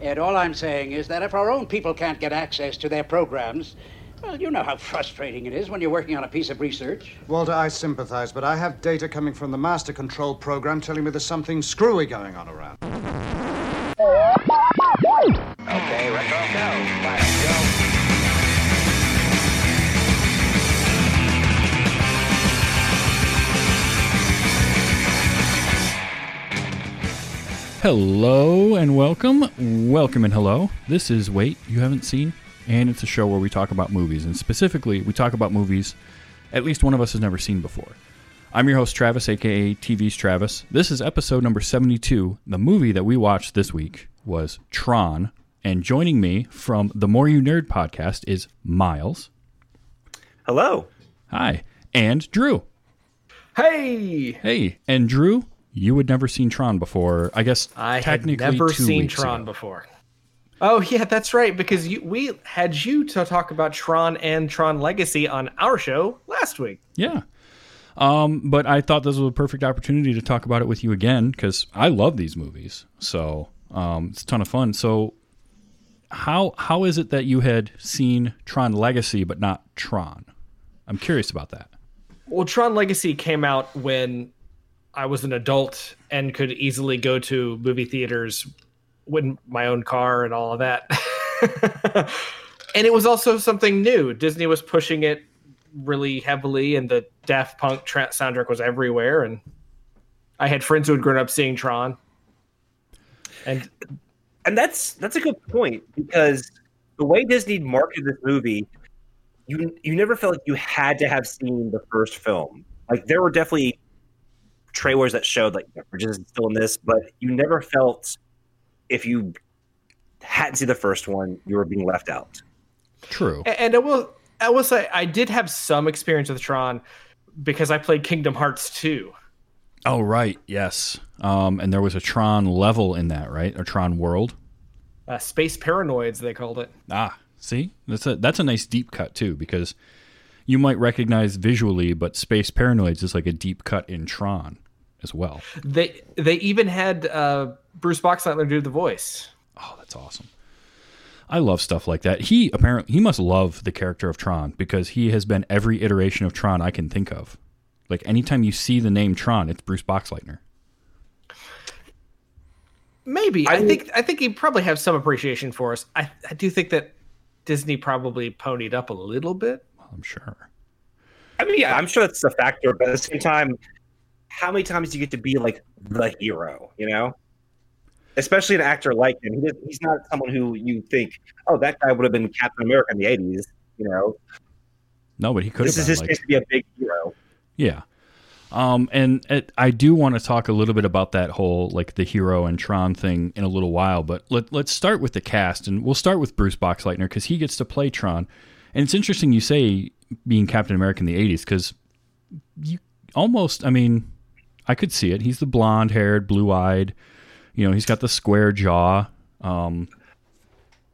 And all I'm saying is that if our own people can't get access to their programs, well, you know how frustrating it is when you're working on a piece of research. Walter, I sympathize, but I have data coming from the master control program telling me there's something screwy going on around. Okay, retro go. Fire, go. Hello and welcome. Welcome and hello. This is Wait You Haven't Seen, and it's a show where we talk about movies, and specifically, we talk about movies at least one of us has never seen before. I'm your host, Travis, aka TV's Travis. This is episode number 72. The movie that we watched this week was Tron, and joining me from the More You Nerd podcast is Miles. Hello. Hi. And Drew. Hey, Hey. And Drew, you had never seen Tron before. I guess I had never seen Tron ago. before. Oh yeah, that's right. Because you, we had you to talk about Tron and Tron Legacy on our show last week. Yeah. Um, but I thought this was a perfect opportunity to talk about it with you again because I love these movies. So um, it's a ton of fun. So how how is it that you had seen Tron Legacy but not Tron? I'm curious about that. Well, Tron Legacy came out when I was an adult and could easily go to movie theaters with my own car and all of that. and it was also something new. Disney was pushing it really heavily, and the Daft Punk tra- soundtrack was everywhere. And I had friends who had grown up seeing Tron. And And that's that's a good point because the way Disney marketed this movie, you you never felt like you had to have seen the first film. Like there were definitely trailers that showed like Bridges is still in this, but you never felt if you hadn't seen the first one, you were being left out. True. And I will I will say I did have some experience with Tron because I played Kingdom Hearts 2. Oh right, yes. Um, and there was a Tron level in that, right? A Tron world. Uh, Space Paranoids they called it. Ah, see, that's a that's a nice deep cut too because you might recognize visually, but Space Paranoids is like a deep cut in Tron as well. They they even had uh, Bruce Boxleitner do the voice. Oh, that's awesome. I love stuff like that. He apparently he must love the character of Tron because he has been every iteration of Tron I can think of. Like anytime you see the name Tron, it's Bruce Boxleitner. Maybe I, I think I think he probably have some appreciation for us. I, I do think that Disney probably ponied up a little bit. I'm sure. I mean, yeah, I'm sure that's a factor, but at the same time, how many times do you get to be like the hero? You know, especially an actor like him. He he's not someone who you think, oh, that guy would have been Captain America in the '80s. You know, No, but he could this is his like to be a big hero. Yeah. Um, and it, I do want to talk a little bit about that whole like the hero and Tron thing in a little while, but let, let's start with the cast, and we'll start with Bruce Boxleitner because he gets to play Tron. And it's interesting you say being Captain America in the '80s because you almost, I mean, I could see it. He's the blonde-haired, blue-eyed. You know, he's got the square jaw. Um,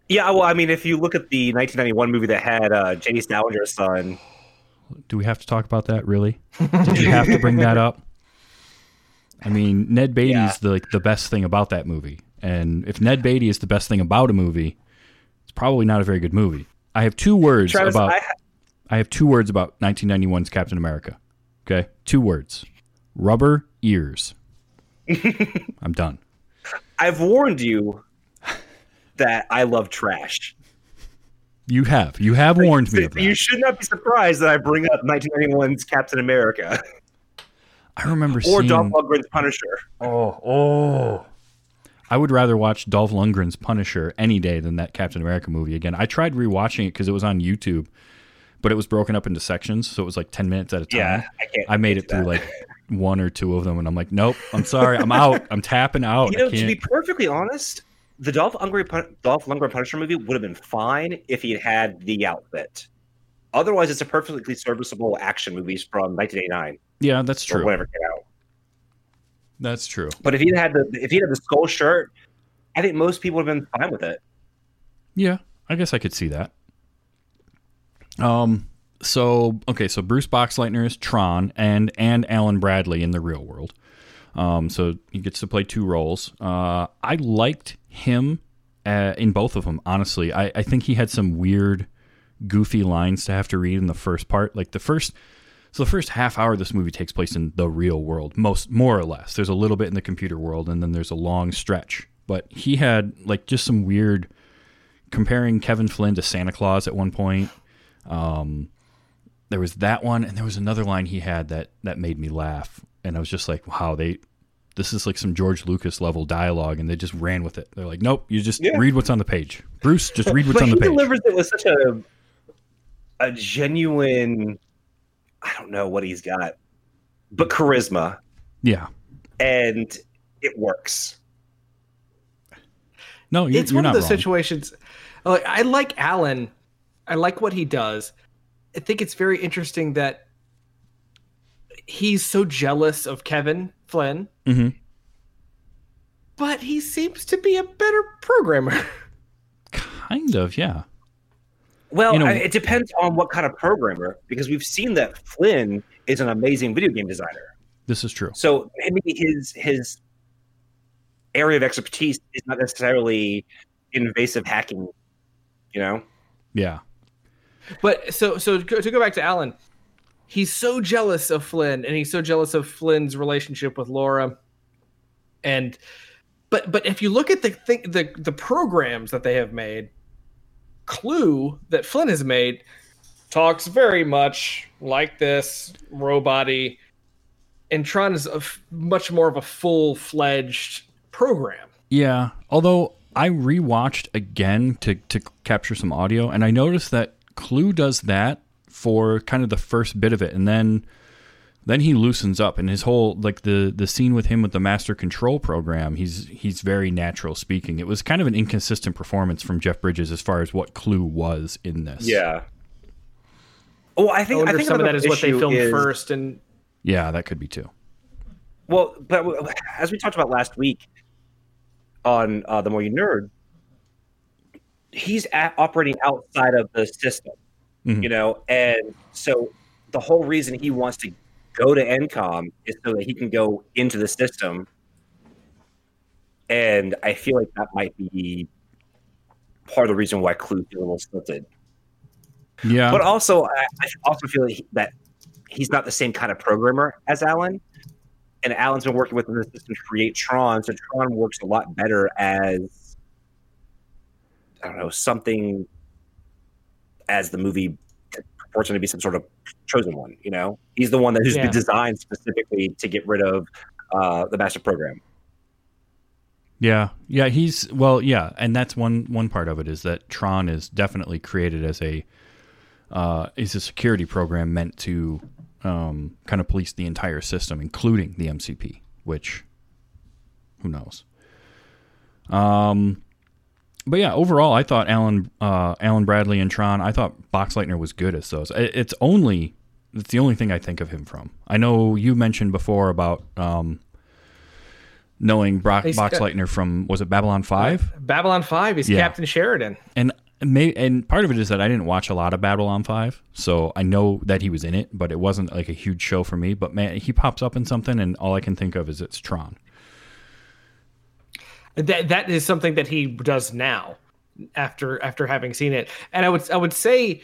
Yeah, well, I mean, if you look at the 1991 movie that had uh, J.D. Salinger's son, do we have to talk about that? Really? Did you have to bring that up? I mean, Ned Beatty's Yeah. the like, the best thing about that movie, and if Ned Beatty is the best thing about a movie, it's probably not a very good movie. I have two words Travis, about I, I have two words about 1991's Captain America. Okay, two words: rubber ears. I'm done. I've warned you that I love trash. You have you have warned me of You should not be surprised that I bring up 1991's Captain America I remember or seeing. Dolph Lundgren's Punisher. Oh, oh. I would rather watch Dolph Lundgren's Punisher any day than that Captain America movie again. I tried rewatching it because it was on YouTube, but it was broken up into sections, so it was like ten minutes at a time. Yeah, I can't. I made it through that. like one or two of them, and I'm like, nope, I'm sorry, I'm out. I'm tapping out. You know, to be perfectly honest, the Dolph Lundgren, Dolph Lundgren Punisher movie would have been fine if he had had the outfit. Otherwise, it's a perfectly serviceable action movie from 1989 yeah, that's true. whatever came out. That's true. But if he had the if he had the skull shirt, I think most people would have been fine with it. Yeah, I guess I could see that. Um. So okay, so Bruce Boxleitner is Tron and and Alan Bradley in the real world. Um. So he gets to play two roles. Uh, I liked him uh, in both of them. Honestly, I, I think he had some weird, goofy lines to have to read in the first part. Like the first, so the first half hour of this movie takes place in the real world, most more or less. There's a little bit in the computer world, and then there's a long stretch. But he had like just some weird comparing Kevin Flynn to Santa Claus at one point. Um, there was that one, and there was another line he had that that made me laugh, and I was just like, wow, they. This is like some George Lucas level dialogue, and they just ran with it. They're like, "Nope, you just Yeah. read what's on the page." Bruce, just read what's on he the page. delivers it with such a a genuine I don't know what he's got, but charisma, yeah, and it works. no, you're, it's you're one of not those wrong. situations. Like I like Alan, I like what he does. I think it's very interesting that he's so jealous of Kevin Flynn, Mhm. but he seems to be a better programmer. Kind of, yeah. Well, You know- I- it depends on what kind of programmer, because we've seen that Flynn is an amazing video game designer. This is true. So maybe his his area of expertise is not necessarily invasive hacking. You know, Yeah, But so so to go back to Alan, he's so jealous of Flynn, and he's so jealous of Flynn's relationship with Laura. And but but if you look at the thing, the the programs that they have made, Clu that Flynn has made talks very much like this robot-y, and Tron is a f- much more of a full fledged program. yeah. Although I rewatched again to to capture some audio, and I noticed that Clu does that for kind of the first bit of it, and then then he loosens up, and his whole like the the scene with him with the master control program. He's he's very natural speaking. It was kind of an inconsistent performance from Jeff Bridges as far as what Clu was in this. Yeah oh, I I think I, wonder if think some of that is what they filmed is- first, and yeah, that could be too. Well, but as we talked about last week on uh, the More You Nerd, he's at, operating outside of the system, Mhm. you know, and so the whole reason he wants to go to ENCOM is so that he can go into the system. And I feel like that might be part of the reason why Clu feels a little stilted. Yeah, But also, I, I also feel like he- that he's not the same kind of programmer as Alan. And Alan's been working with the system to create Tron, so Tron works a lot better as I don't know something as the movie purports to be some sort of chosen one. You know, he's the one that who's Yeah. been designed specifically to get rid of uh, the master program. Yeah, yeah, he's well, yeah, and that's one one part of it is that Tron is definitely created as a uh, is a security program meant to um, kind of police the entire system, including the MCP. Which, who knows? Um, but yeah, overall, I thought Alan uh, Alan Bradley and Tron. I thought Boxleitner was good as those. It's only it's the only thing I think of him from. I know you mentioned before about. Um, knowing Brock He's- Boxleitner from was it Babylon Five, Babylon Five. He's Yeah. Captain Sheridan. and may and part of it is that I didn't watch a lot of Babylon Five, so I know that he was in it, but it wasn't like a huge show for me. But man, he pops up in something, and all I can think of is it's Tron. That that is something that he does now, after after having seen it. And I would I would say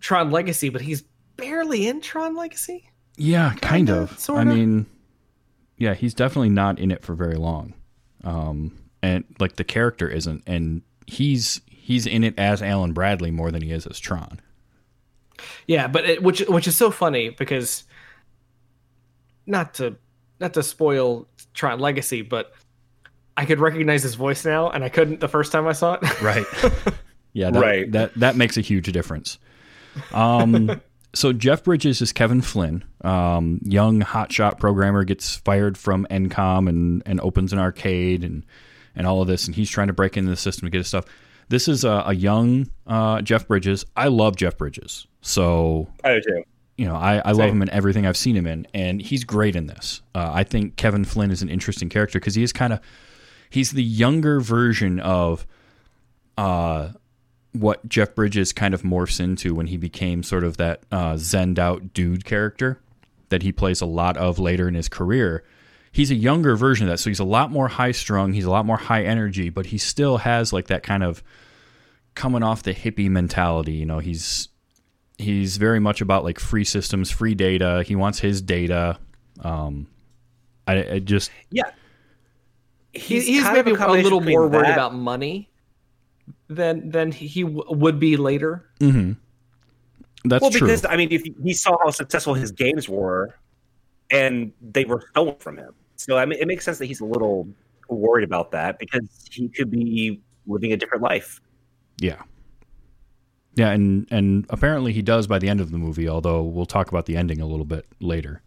Tron Legacy, but he's barely in Tron Legacy. Yeah, kind Kinda, of. I sorta. mean, yeah, he's definitely not in it for very long, um, and like the character isn't, and he's he's in it as Alan Bradley more than he is as Tron. Yeah, but it, which which is so funny because not to not to spoil Tron Legacy, but I could recognize his voice now, and I couldn't the first time I saw it. Right. yeah. That, Right. That that makes a huge difference. Um. so Jeff Bridges is Kevin Flynn, um, young hotshot programmer, gets fired from ENCOM and and opens an arcade and and all of this, and he's trying to break into the system to get his stuff. This is a, a young uh, Jeff Bridges. I love Jeff Bridges, so I do too. you know, I, I love him in everything I've seen him in, and he's great in this. Uh, I think Kevin Flynn is an interesting character because he is kind of he's the younger version of uh, what Jeff Bridges kind of morphs into when he became sort of that uh, zened out dude character that he plays a lot of later in his career. he's a younger version of that. So he's a lot more high strung. He's a lot more high energy, but he still has like that kind of coming off the hippie mentality. You know, he's he's very much about like free systems, free data. He wants his data. Um, I, I just Yeah. He's, he's maybe a, combination little more worried that- about money than than he w- would be later. that's true. well, true. because I mean, if he saw how successful his games were, and they were stolen from him, so I mean, it makes sense that he's a little worried about that because he could be living a different life. Yeah. Yeah, and and apparently he does by the end of the movie, although we'll talk about the ending a little bit later.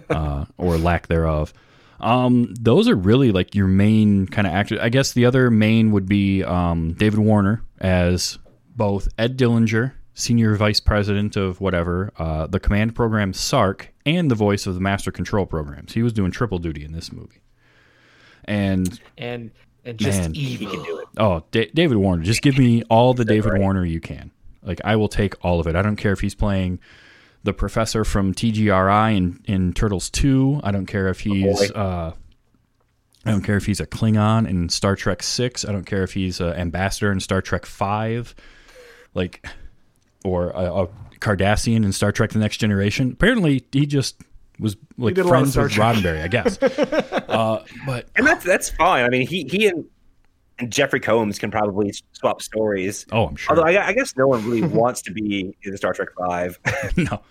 uh, or lack thereof. Um, those are really like your main kind of actors. I guess the other main would be um, David Warner as both Ed Dillinger, senior vice president of whatever, uh, the command program Sark, and the voice of the master control programs. He was doing triple duty in this movie. And And and just Man. He evil. can do it. Oh, Da- David Warner. Just give me all the David Warner you can. Like I will take all of it. I don't care if he's playing the professor from TGRI in, in Turtles Two. I don't care if he's boy. uh, I don't care if he's a Klingon in Star Trek Six. I don't care if he's an ambassador in Star Trek Five, like or a, a Cardassian in Star Trek: The Next Generation. Apparently, he just was like did a lot of friends with Roddenberry, I guess. uh, but and that's that's fine. I mean, he he and, and Jeffrey Combs can probably swap stories. oh, I'm sure. Although I, I guess no one really wants to be in Star Trek Five. no,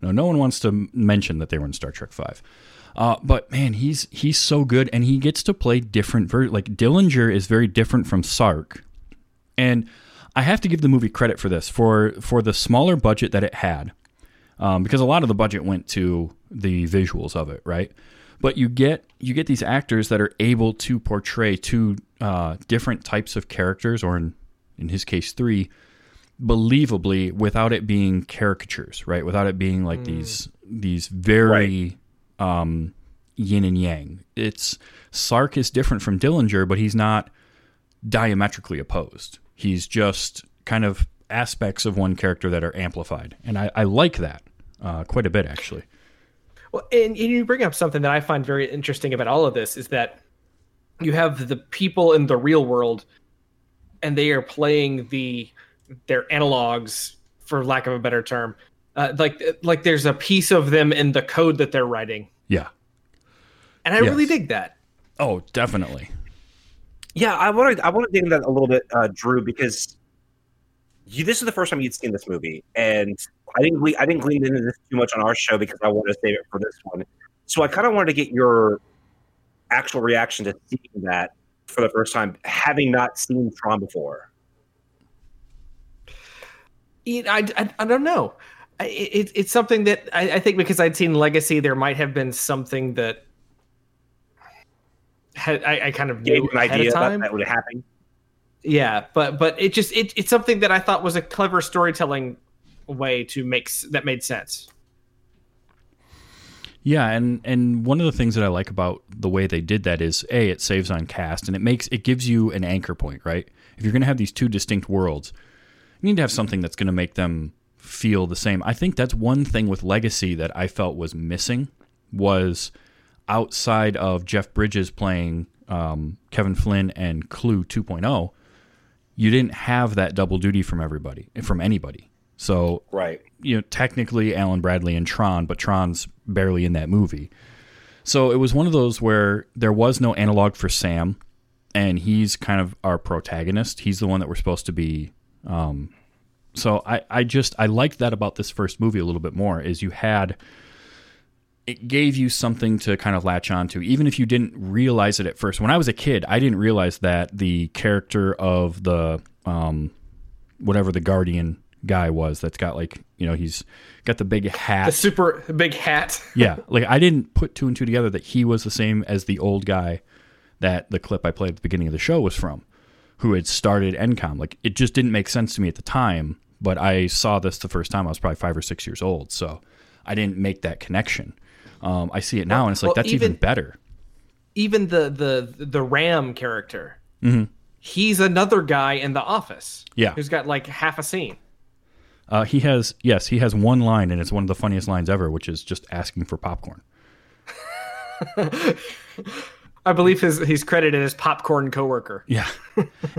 no, no one wants to mention that they were in Star Trek Five. Uh, but man, he's he's so good, and he gets to play different. Ver- like Dillinger is very different from Sark, and I have to give the movie credit for this for for the smaller budget that it had, um, because a lot of the budget went to the visuals of it, right? But you get you get these actors that are able to portray two uh, different types of characters, or in in his case, three, believably without it being caricatures, right? Without it being like these these very um, yin and yang. It's Sark is different from Dillinger, but he's not diametrically opposed. He's just kind of aspects of one character that are amplified, and I, I like that uh, quite a bit actually. Well, and, and you bring up something that I find very interesting about all of this is that you have the people in the real world, and they are playing the their analogs, for lack of a better term. Uh, like like there's a piece of them in the code that they're writing, Yeah. and I really Yes. dig that. Oh, definitely. Yeah, I want to I want to dig into that a little bit, uh, Drew, because you, this is the first time you'd seen this movie, and I didn't I didn't glean into this too much on our show because I wanted to save it for this one. So I kind of wanted to get your actual reaction to seeing that for the first time, having not seen Tron before. I, I, I don't know. It, it's something that I, I think because I'd seen Legacy, there might have been something that had I, I kind of Gave knew an ahead idea of that time. that would happen. Yeah, but but it just it, it's something that I thought was a clever storytelling way to make that made sense. Yeah, and and one of the things that I like about the way they did that is a it saves on cast and it makes it gives you an anchor point, right? If you're going to have these two distinct worlds, you need to have something that's going to make them feel the same. I think that's one thing with Legacy that I felt was missing was outside of Jeff Bridges playing um, Kevin Flynn and Clu 2.0, you didn't have that double duty from everybody, from anybody. So Right. you know, technically Alan Bradley and Tron, but Tron's barely in that movie. So it was one of those where there was no analog for Sam, and he's kind of our protagonist. He's the one that we're supposed to be. Um, so I, I just I liked that about this first movie a little bit more. Is you had it gave you something to kind of latch onto, even if you didn't realize it at first. When I was a kid, I didn't realize that the character of the um, whatever the guardian guy was that's got like you know he's got the big hat The super big hat. yeah like i didn't put two and two together that he was the same as the old guy that the clip i played at the beginning of the show was from who had started encom like it just didn't make sense to me at the time but i saw this the first time i was probably five or six years old so i didn't make that connection um, i see it now and it's like well, that's even, even- better Even the the the Ram character. Mm-hmm. He's another guy in the office. Yeah. Who's got like half a scene. uh, he has yes he has one line and it's one of the funniest lines ever which is just asking for popcorn I believe his he's credited as popcorn coworker. Yeah.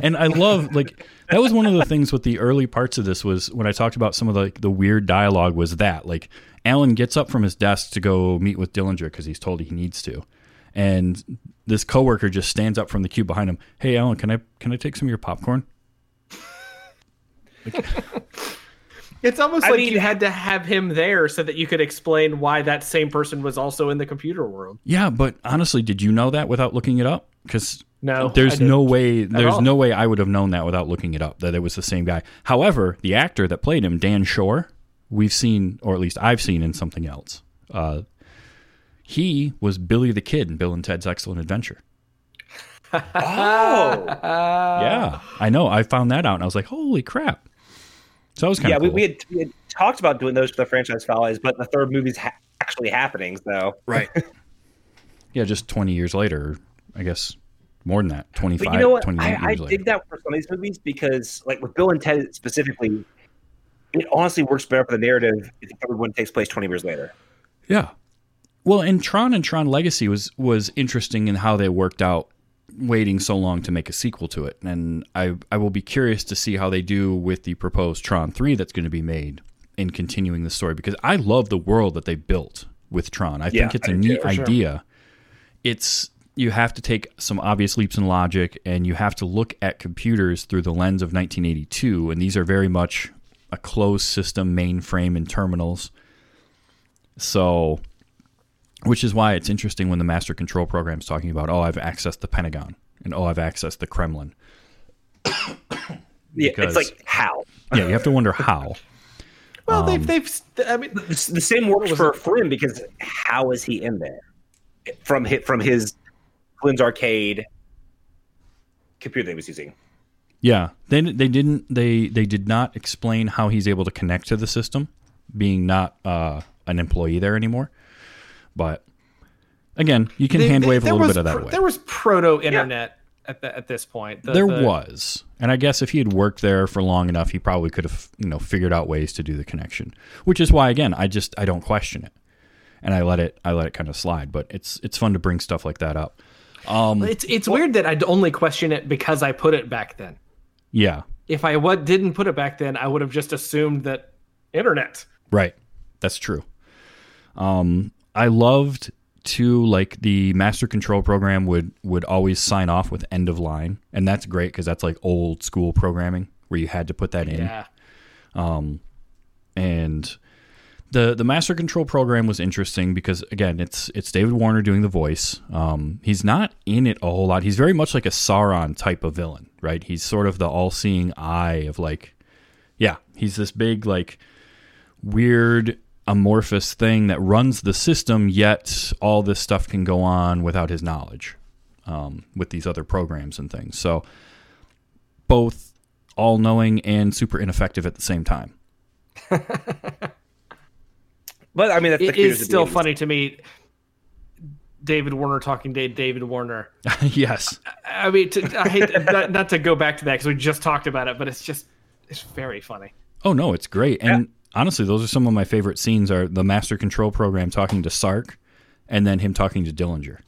And I love like that was one of the things with the early parts of this was when I talked about some of the the weird dialogue was that like Alan gets up from his desk to go meet with Dillinger because he's told he needs to. And this coworker just stands up from the cube behind him. Hey Alan, can I can I take some of your popcorn? It's almost I like mean- you had to have him there so that you could explain why that same person was also in the computer world. Yeah, but honestly, did you know that without looking it up? Because No, there's no way there's no way I would have known that without looking it up that it was the same guy. However, the actor that played him, Dan Shore, we've seen, or at least I've seen in something else. Uh, he was Billy the Kid in Bill and Ted's Excellent Adventure. Oh, yeah, I know. I found that out, and I was like, "Holy crap!" So that was kind yeah. of We, cool. we, had, we had talked about doing those for the franchise follies, but the third movie's ha- actually happening. So right. yeah, just 20 years later, I guess more than that, 25, But you know what? I, I dig that for some of these movies because, like with Bill and Ted specifically, it honestly works better for the narrative if the third one takes place 20 years later. Yeah. Well, and Tron and Tron Legacy was was interesting in how they worked out waiting so long to make a sequel to it. And I I will be curious to see how they do with the proposed Tron 3 that's going to be made in continuing the story because I love the world that they built with Tron. I think Yeah, it's a I neat for sure. idea. It's you have to take some obvious leaps in logic and you have to look at computers through the lens of 1982 and these are very much a closed system mainframe and terminals. So which is why it's interesting when the master control program is talking about, oh, I've accessed the Pentagon and oh, I've accessed the Kremlin. Yeah, Because- it's like how Yeah, you have to wonder how. Well, Um, they've they've I mean It's the same works for for him because how is he in there from his, from his Flynn's arcade computer that he was using? Yeah, they they didn't they they did not explain how he's able to connect to the system, being not uh, an employee there anymore. But again, you can they- hand they- wave a little was bit of that pro- away. There was proto internet at the, at this point. The- there the- was, and I guess if he had worked there for long enough, he probably could have you know figured out ways to do the connection. Which is why, again, I just I don't question it, and I let it I let it kind of slide. But it's it's fun to bring stuff like that up. Um, It's it's weird that I'd only question it because I put it back then. Yeah, If I what didn't put it back then, I would have just assumed that internet. Right. That's true. Um, I loved too, like the master control program would would always sign off with end of line, and that's great because that's like old school programming where you had to put that in. Yeah. um And the the master control program was interesting because again, it's it's David Warner doing the voice. Um, he's not in it a whole lot. He's very much like a Sauron type of villain, right? He's sort of the all seeing eye of like, yeah, he's this big like weird amorphous thing that runs the system, yet all this stuff can go on without his knowledge um, with these other programs and things. So both all knowing and super ineffective at the same time. But I mean, that's the It computers is still funny to me. David Warner talking to David Warner. yes. I mean, to, I hate not, not to go back to that because we just talked about it, but it's just it's very funny. Oh no, it's great. And honestly, those are some of my favorite scenes are the master control program talking to Sark and then him talking to Dillinger.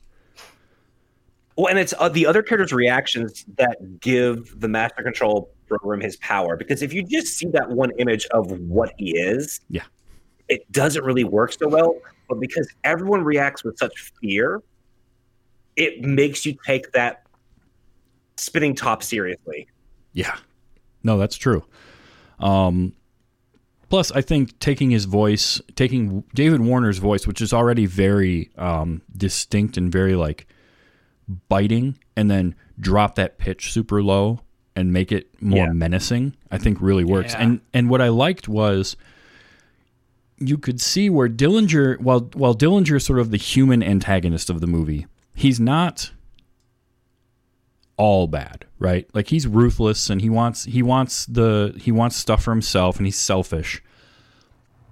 Well, and it's uh, the other characters' reactions that give the master control program his power. Because if you just see that one image of what he is, Yeah. it doesn't really work so well. But because everyone reacts with such fear, it makes you take that spinning top seriously. Yeah. No, that's true. Um, plus, I think taking his voice, taking David Warner's voice, which is already very um, distinct and very like biting, and then drop that pitch super low and make it more Yeah. menacing, I think really works. Yeah. And and what I liked was you could see where Dillinger, while while Dillinger is sort of the human antagonist of the movie, he's not all bad, right? Like he's ruthless and he wants he wants the he wants stuff for himself and he's selfish.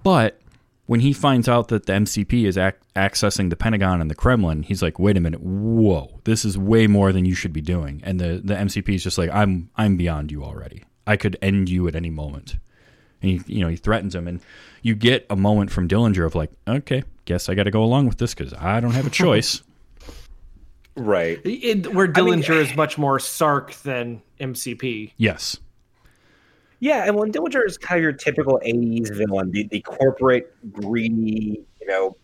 But when he finds out that the MCP is ac- accessing the Pentagon and the Kremlin, he's like, "Wait a minute, whoa! This is way more than you should be doing." And the the MCP is just like, "I'm I'm beyond you already. I could end you at any moment." And he, you know, he threatens him, and you get a moment from Dillinger of like, "Okay, guess I got to go along with this because I don't have a choice." Right. It, where I mean- Dillinger is much more Sark than MCP. Yes. Yeah, and when Dillinger is kind of your typical '80s villain, the, the corporate, greedy, you know,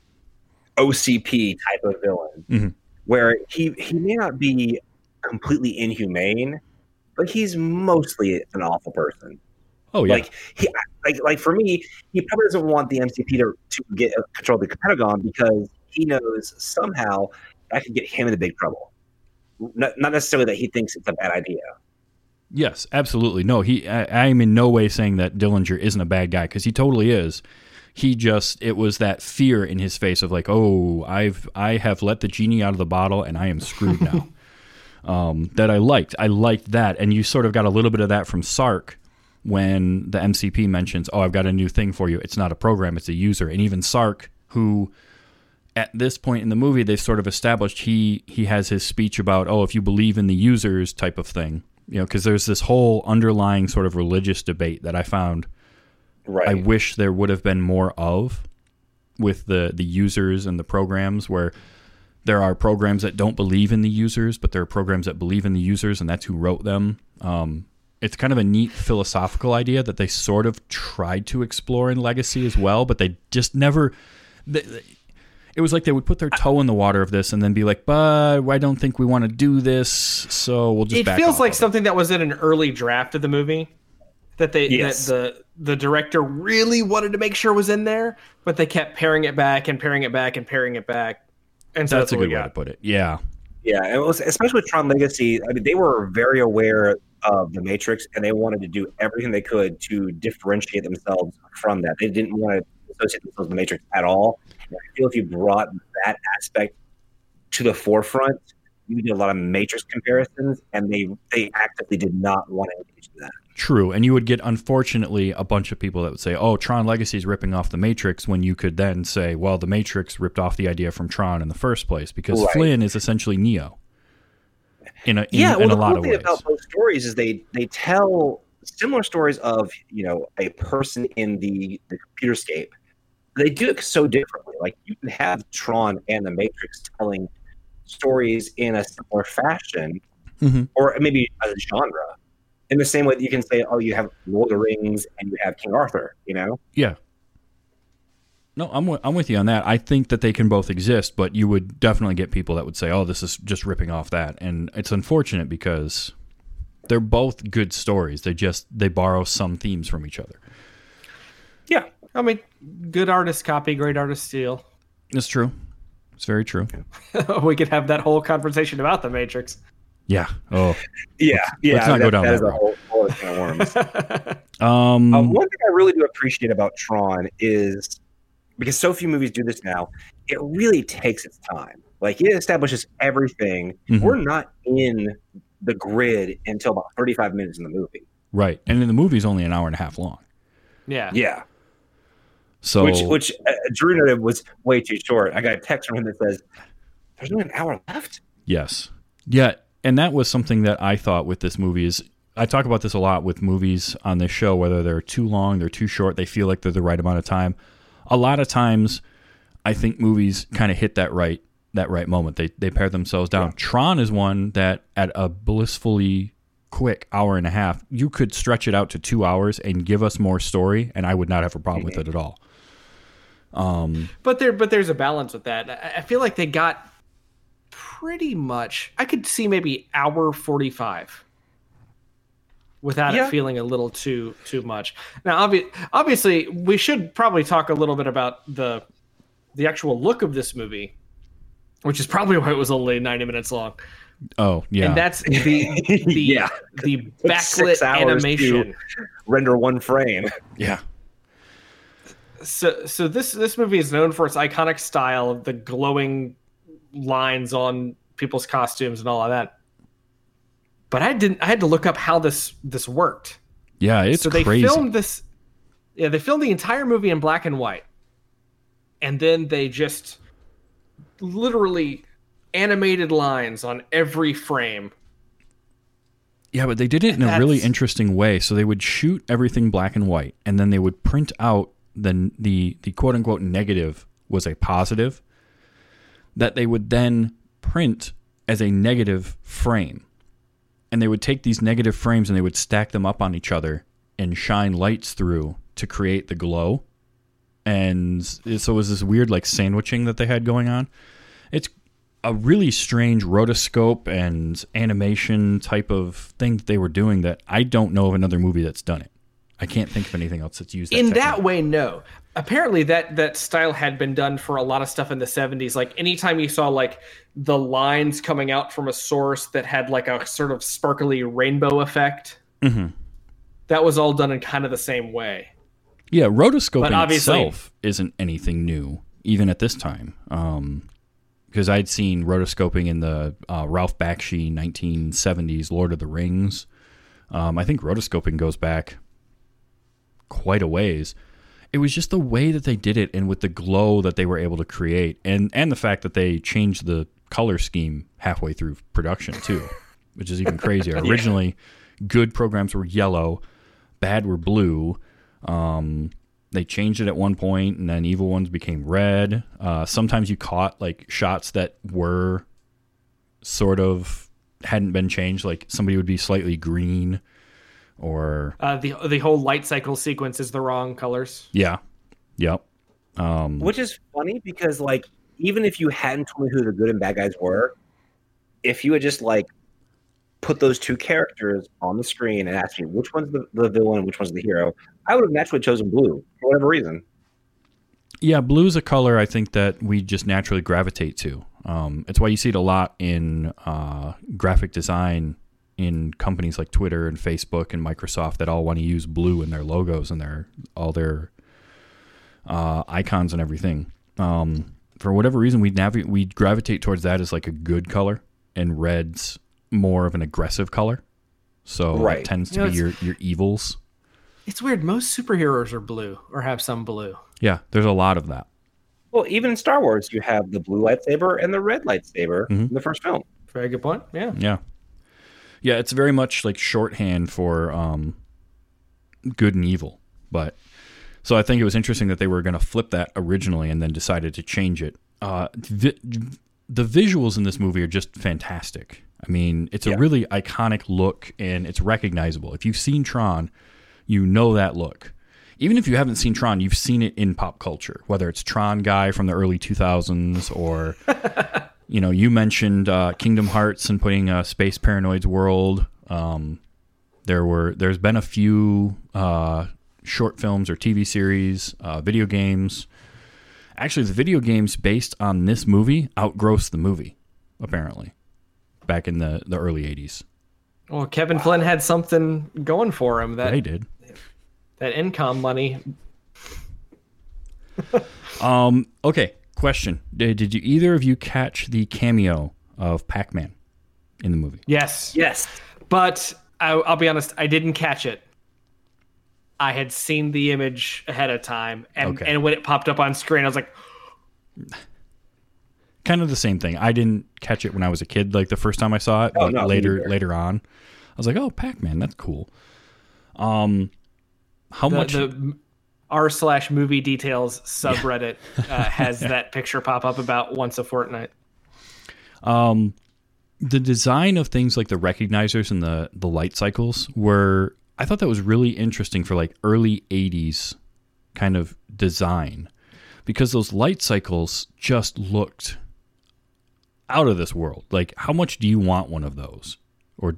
OCP type of villain, Mhm. where he he may not be completely inhumane, but he's mostly an awful person. Oh yeah. Like he, like like for me, he probably doesn't want the MCP to, to get uh, control of the Pentagon because he knows somehow that could get him into big trouble. Not, not necessarily that he thinks it's a bad idea. Yes, absolutely. No, he. I, I'm in no way saying that Dillinger isn't a bad guy because he totally is. He just it was that fear in his face of like, oh, I've I have let the genie out of the bottle and I am screwed now. um, that I liked. I liked that, and you sort of got a little bit of that from Sark when the MCP mentions, "Oh, I've got a new thing for you. It's not a program; it's a user." And even Sark, who at this point in the movie they've sort of established he he has his speech about, "Oh, if you believe in the users," type of thing you know, because there's this whole underlying sort of religious debate that I found Right. I wish there would have been more of with the the users and the programs where there are programs that don't believe in the users, but there are programs that believe in the users, and that's who wrote them. Um, it's kind of a neat philosophical idea that they sort of tried to explore in Legacy as well, but they just never. They, they- it was like they would put their toe in the water of this and then be like, "But I don't think we want to do this, so we'll just." It back feels off like of it." something that was in an early draft of the movie that they Yes. that the the director really wanted to make sure was in there, but they kept paring it back and paring it back and paring it back. And so That's that's, a good way got. to put it. Yeah, Yeah, and it was, especially with Tron Legacy. I mean, they were very aware of the Matrix, and they wanted to do everything they could to differentiate themselves from that. They didn't want to associate themselves with the Matrix at all. And I feel if you brought that aspect to the forefront, you did a lot of Matrix comparisons, and they they actively did not want to engage in that. True, and you would get unfortunately a bunch of people that would say, "Oh, Tron Legacy is ripping off the Matrix," when you could then say, "Well, the Matrix ripped off the idea from Tron in the first place because Right. Flynn is essentially Neo." In a in, yeah, well, in a the lot cool of thing ways. about both stories is they they tell similar stories of you know a person in the the computer scape. They do it so differently. Like you can have Tron and the Matrix telling stories in a similar fashion, Mhm. or maybe a genre. In the same way that you can say, "Oh, you have Lord of the Rings and you have King Arthur," you know. Yeah. No, I'm with, I'm with you on that. I think that they can both exist, but you would definitely get people that would say, "Oh, this is just ripping off that," and it's unfortunate because they're both good stories. They just they borrow some themes from each other. Yeah, I mean, good artist copy, great artist steal. It's true. It's very true. we could have that whole conversation about the Matrix. Yeah. Oh. Yeah, yeah. let's not go down that that is a road. whole, whole of worms. Um. Um, one thing I really do appreciate about Tron is because so few movies do this now, it really takes its time. Like it establishes everything. Mhm. We're not in the grid until about 35 minutes in the movie. right, and then the movie's only an hour and a half long. yeah. Yeah. So Which, which uh, Drew noted was way too short. I got a text from him that says, "There's only an hour left." Yes. Yeah, and that was something that I thought with this movie is I talk about this a lot with movies on this show whether they're too long, they're too short, they feel like they're the right amount of time. A lot of times I think movies kind of hit that right that right moment. They they pare themselves down. Tron is one that at a blissfully quick hour and a half, you could stretch it out to 2 hours and give us more story and I would not have a problem with it at all. Um, But there, but there's a balance with that. I, I feel like they got pretty much. I could see maybe hour forty five without Yeah. it feeling a little too too much. Now, obvi- obviously, we should probably talk a little bit about the the actual look of this movie, which is probably why it was only ninety minutes long. Oh, yeah. And that's the the Yeah. the backlit animation. Render one frame. yeah. so so this this movie is known for its iconic style of the glowing lines on people's costumes and all of that but i didn't i had to look up how this this worked Yeah, it's so they crazy. filmed this yeah they filmed the entire movie in black and white and then they just literally animated lines on every frame Yeah, but they did it in a really interesting way. So they would shoot everything black and white, and then they would print out the the the quote unquote negative was a positive that they would then print as a negative frame. And they would take these negative frames and they would stack them up on each other and shine lights through to create the glow. And so it was this weird like sandwiching that they had going on. It's a really strange rotoscope and animation type of thing that they were doing that I don't know of another movie that's done it. I can't think of anything else that's used that in technique. that way no apparently that that style had been done for a lot of stuff in the 70s like anytime you saw like the lines coming out from a source that had like a sort of sparkly rainbow effect Mhm. that was all done in kind of the same way Yeah, rotoscoping itself isn't anything new, even at this time. Um, because I'd seen rotoscoping in the uh, Ralph Bakshi 1970s Lord of the Rings. Um, I think rotoscoping goes back quite a ways. It was just the way that they did it, and with the glow that they were able to create, and and the fact that they changed the color scheme halfway through production too, which is even crazier. Originally, good programs were yellow, bad were blue. Um, they changed it at one point, and then evil ones became red. Uh, sometimes you caught like shots that were sort of hadn't been changed, like somebody would be slightly green, or uh, the the whole light cycle sequence is the wrong colors yeah, yep. Um, Which is funny because, like, even if you hadn't told me who the good and bad guys were, if you had just like put those two characters on the screen and asked me which one's the, the villain, which one's the hero, I would have naturally chosen blue for whatever reason. Yeah, blue's a color I think that we just naturally gravitate to. Um, it's why you see it a lot in uh, graphic design in companies like Twitter and Facebook and Microsoft that all want to use blue in their logos and their all their uh, icons and everything. Um, for whatever reason, we navigate we gravitate towards that as like a good color, and red's more of an aggressive color. So Right. it tends to You know, be your your evils. it's weird most superheroes are blue or have some blue Yeah, there's a lot of that. Well, even in Star Wars, you have the blue lightsaber and the red lightsaber Mhm. in the first film. very good point yeah Yeah. Yeah, it's very much like shorthand for um, good and evil. But so I think it was interesting that they were going to flip that originally and then decided to change it. Uh, vi- the visuals in this movie are just fantastic. I mean, it's a Yeah. really iconic look and it's recognizable. If you've seen Tron, you know that look. Even if you haven't seen Tron, you've seen it in pop culture, whether it's Tron guy from the early 2000s or you know, you mentioned uh, Kingdom Hearts and putting uh, Space Paranoid's world. Um, there were there's been a few uh, short films or TV series, uh, video games. Actually, the video games based on this movie outgrossed the movie, apparently, back in the, the early '80s. well kevin flynn had something going for him that They did. that ENCOM money Um, okay, question: did, did you either of you catch the cameo of Pac-Man in the movie? yes Yes. But I, I'll be honest, I didn't catch it. I had seen the image ahead of time, and, Okay. and when it popped up on screen, I was like, kind of the same thing. I didn't catch it when I was a kid, like the first time I saw it, Oh, but no, later later on, I was like, "Oh, Pac Man, that's cool." Um, how the, much? the r slash movie details subreddit uh, has that picture pop up about once a fortnight. um, the design of things like the recognizers and the the light cycles were. I thought that was really interesting for like early '80s kind of design, because those light cycles just looked out of this world. Like, how much do you want one of those? Or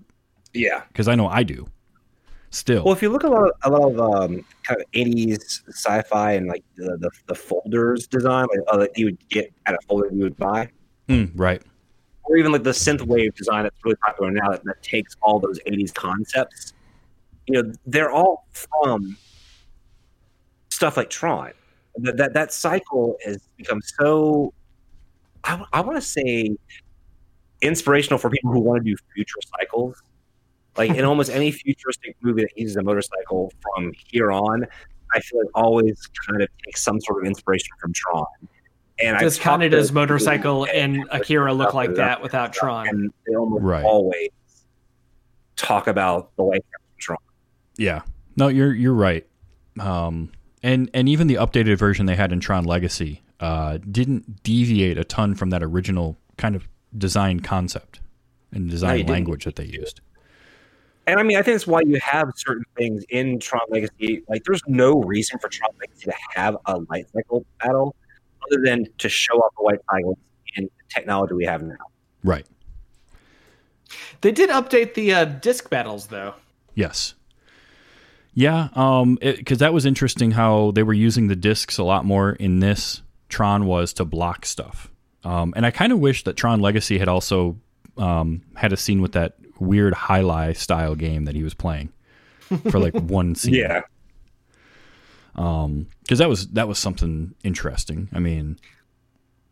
Yeah. because I know I do. Still, Well, if you look at a lot of, a lot of um, kind of 80s sci-fi and like the, the, the folders design, like uh, that you would get at a folder you would buy, Mm, right. or even like the synthwave design that's really popular now that, that takes all those 80s concepts, you know, they're all from stuff like Tron. That that, that cycle has become so, I, I want to say, inspirational for people who want to do future cycles. Like in almost any futuristic movie that uses a motorcycle from here on, I feel like always kind of takes some sort of inspiration from Tron. And I've Does talked to Kaneda's motorcycle who- and Akira look like that without Tron? And they almost Right. always talk about the light from Tron. Yeah. No, you're you're right. Um, and and even the updated version they had in Tron Legacy uh, didn't deviate a ton from that original kind of design concept and No, design you didn't. language that they used. And I mean, I think that's why you have certain things in Tron Legacy. Like, there's no reason for Tron Legacy to have a light cycle battle other than to show off the light cycles and the technology we have now. Right. They did update the uh, disc battles though. Yes. Yeah, um, because that was interesting how they were using the discs a lot more in this. Tron was to block stuff, um, and I kind of wish that Tron Legacy had also um, had a scene with that weird Jai alai game that he was playing for like one scene. Yeah. Um, because that was that was something interesting. I mean,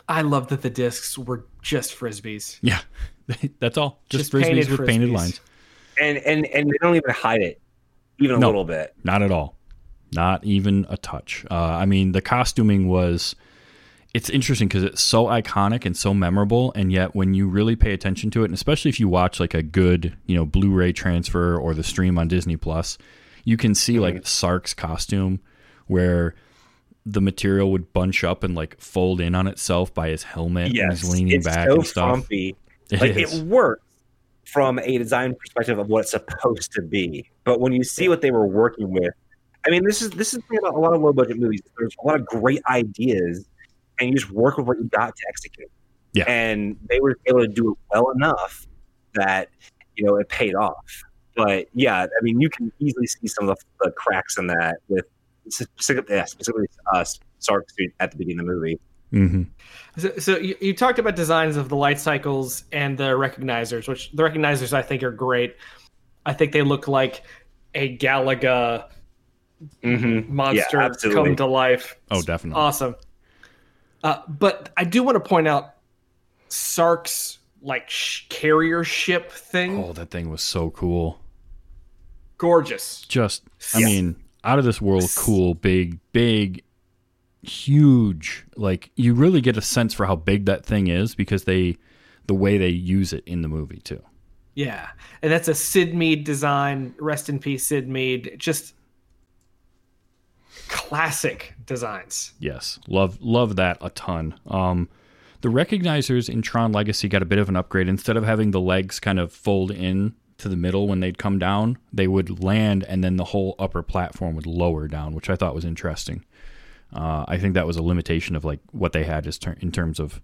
I love that the discs were just frisbees. yeah, that's all. Just, Just frisbees painted with painted lines. And and and they don't even hide it, even a No. little bit. Not at all. Not even a touch. Uh, I mean, the costuming was. It's interesting because it's so iconic and so memorable, and yet when you really pay attention to it, and especially if you watch like a good, you know, Blu-ray transfer or the stream on Disney Plus, you can see like mm-hmm. Sark's costume, where the material would bunch up and like fold in on itself by his helmet, and Yes, he's leaning it's back so and stuff. frumpy. It like is. it works from a design perspective of what it's supposed to be but when you see what they were working with i mean this is this is the thing about a lot of low budget movies there's a lot of great ideas and you just work with what you got to execute Yeah. and they were able to do it well enough that you know it paid off but yeah i mean you can easily see some of the, the cracks in that with specifically, yeah, specifically uh, Sark suit at the beginning of the movie hmm So, so you, you talked about designs of the light cycles and the recognizers, which the recognizers I think are great. I think they look like a Galaga mm-hmm. monster absolutely. come to life. Oh, definitely. Awesome. Uh, but I do want to point out Sark's like sh- carrier ship thing. Oh, that thing was so cool. Gorgeous. just I Yes. mean, out of this world cool, big, big, huge. Like you really get a sense for how big that thing is because they the way they use it in the movie too. Yeah. And that's a Syd Mead design. Rest in peace, Syd Mead. Just classic designs. Yes. Love love that a ton. Um the recognizers in Tron Legacy got a bit of an upgrade. Instead of having the legs kind of fold in to the middle when they'd come down, they would land and then the whole upper platform would lower down, which I thought was interesting. Uh, I think that was a limitation of like what they had ter- in terms of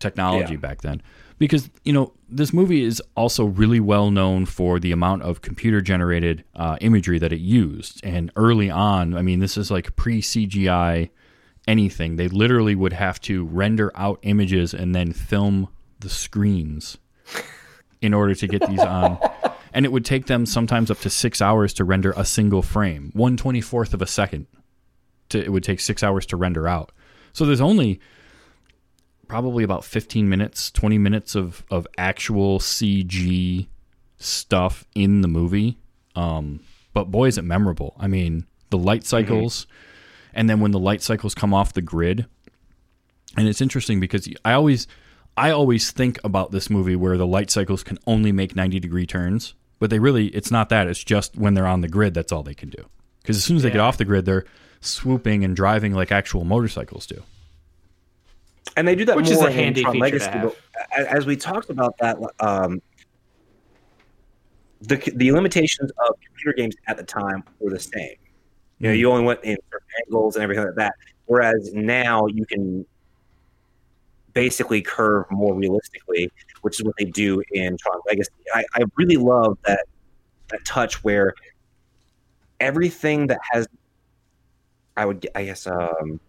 technology Yeah. back then. Because you know this movie is also really well known for the amount of computer generated uh, imagery that it used. And early on, I mean, this is like pre CGI anything. They literally would have to render out images and then film the screens in order to get these on. And it would take them sometimes up to six hours to render a single frame, one twenty fourth of a second. To, it would take six hours to render out. So there's only probably about 15 minutes, 20 minutes of, of actual CG stuff in the movie. Um, but boy, is it memorable. I mean, the light cycles, and then when the light cycles come off the grid, and it's interesting because I always, I always think about this movie where the light cycles can only make 90 degree turns, but they really, it's not that. It's just when they're on the grid, that's all they can do. Because as soon as they get off the grid, they're swooping and driving like actual motorcycles do. And they do that Which more is a in handy Tron feature to Legacy. have. But as we talked about that, um, the the limitations of computer games at the time were the same. You know, you only went in certain angles and everything like that. Whereas now you can basically curve more realistically, which is what they do in Tron Legacy. I, I really love that that touch where everything that has, I would, I guess, um,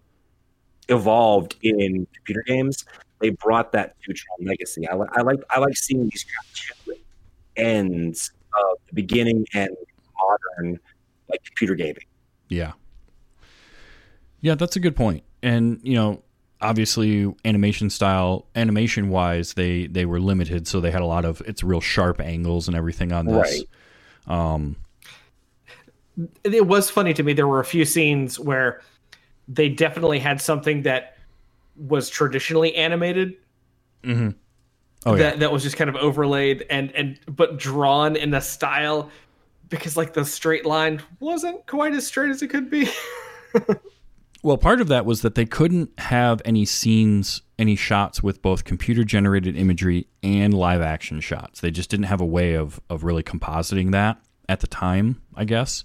evolved in computer games, they brought that to Tron Legacy. I, li- I like I like seeing these kind of ends of the beginning and modern like computer gaming. Yeah. Yeah, that's a good point. And, you know, obviously animation style, animation wise, they they were limited, so they had a lot of it's real sharp angles and everything on this. Um it was funny to me. There were a few scenes where they definitely had something that was traditionally animated mm-hmm. oh yeah. that that was just kind of overlaid and and but drawn in a style because like the straight line wasn't quite as straight as it could be. Well, part of that was that they couldn't have any scenes, any shots with both computer generated imagery and live action shots. They just didn't have a way of, of really compositing that at the time, I guess.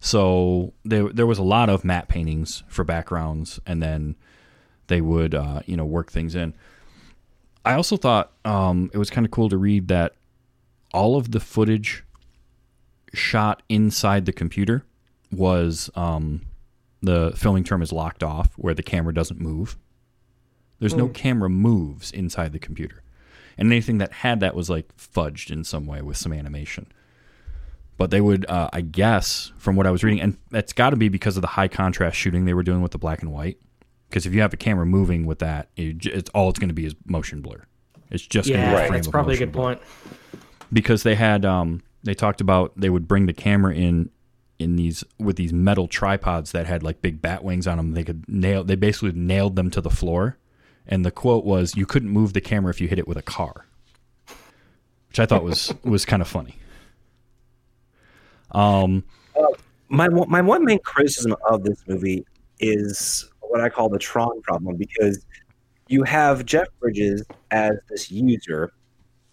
So there, there was a lot of matte paintings for backgrounds, and then they would, uh, you know, work things in. I also thought um, it was kind of cool to read that all of the footage shot inside the computer was um, the filming term is locked off, where the camera doesn't move. There's no camera moves inside the computer, and anything that had that was like fudged in some way with some animation. But they would, uh, I guess, from what I was reading, and it's got to be because of the high contrast shooting they were doing with the black and white. Because if you have a camera moving with that, it, it's all it's going to be is motion blur. It's just going to be a Yeah, frame that's probably a good blur point. because they had um they talked about they would bring the camera in in these with these metal tripods that had like big bat wings on them they could nail they basically nailed them to the floor and the quote was you couldn't move the camera if you hit it with a car which i thought was was kind of funny um my one- my one main criticism of this movie is what I call the Tron problem because you have Jeff Bridges as this user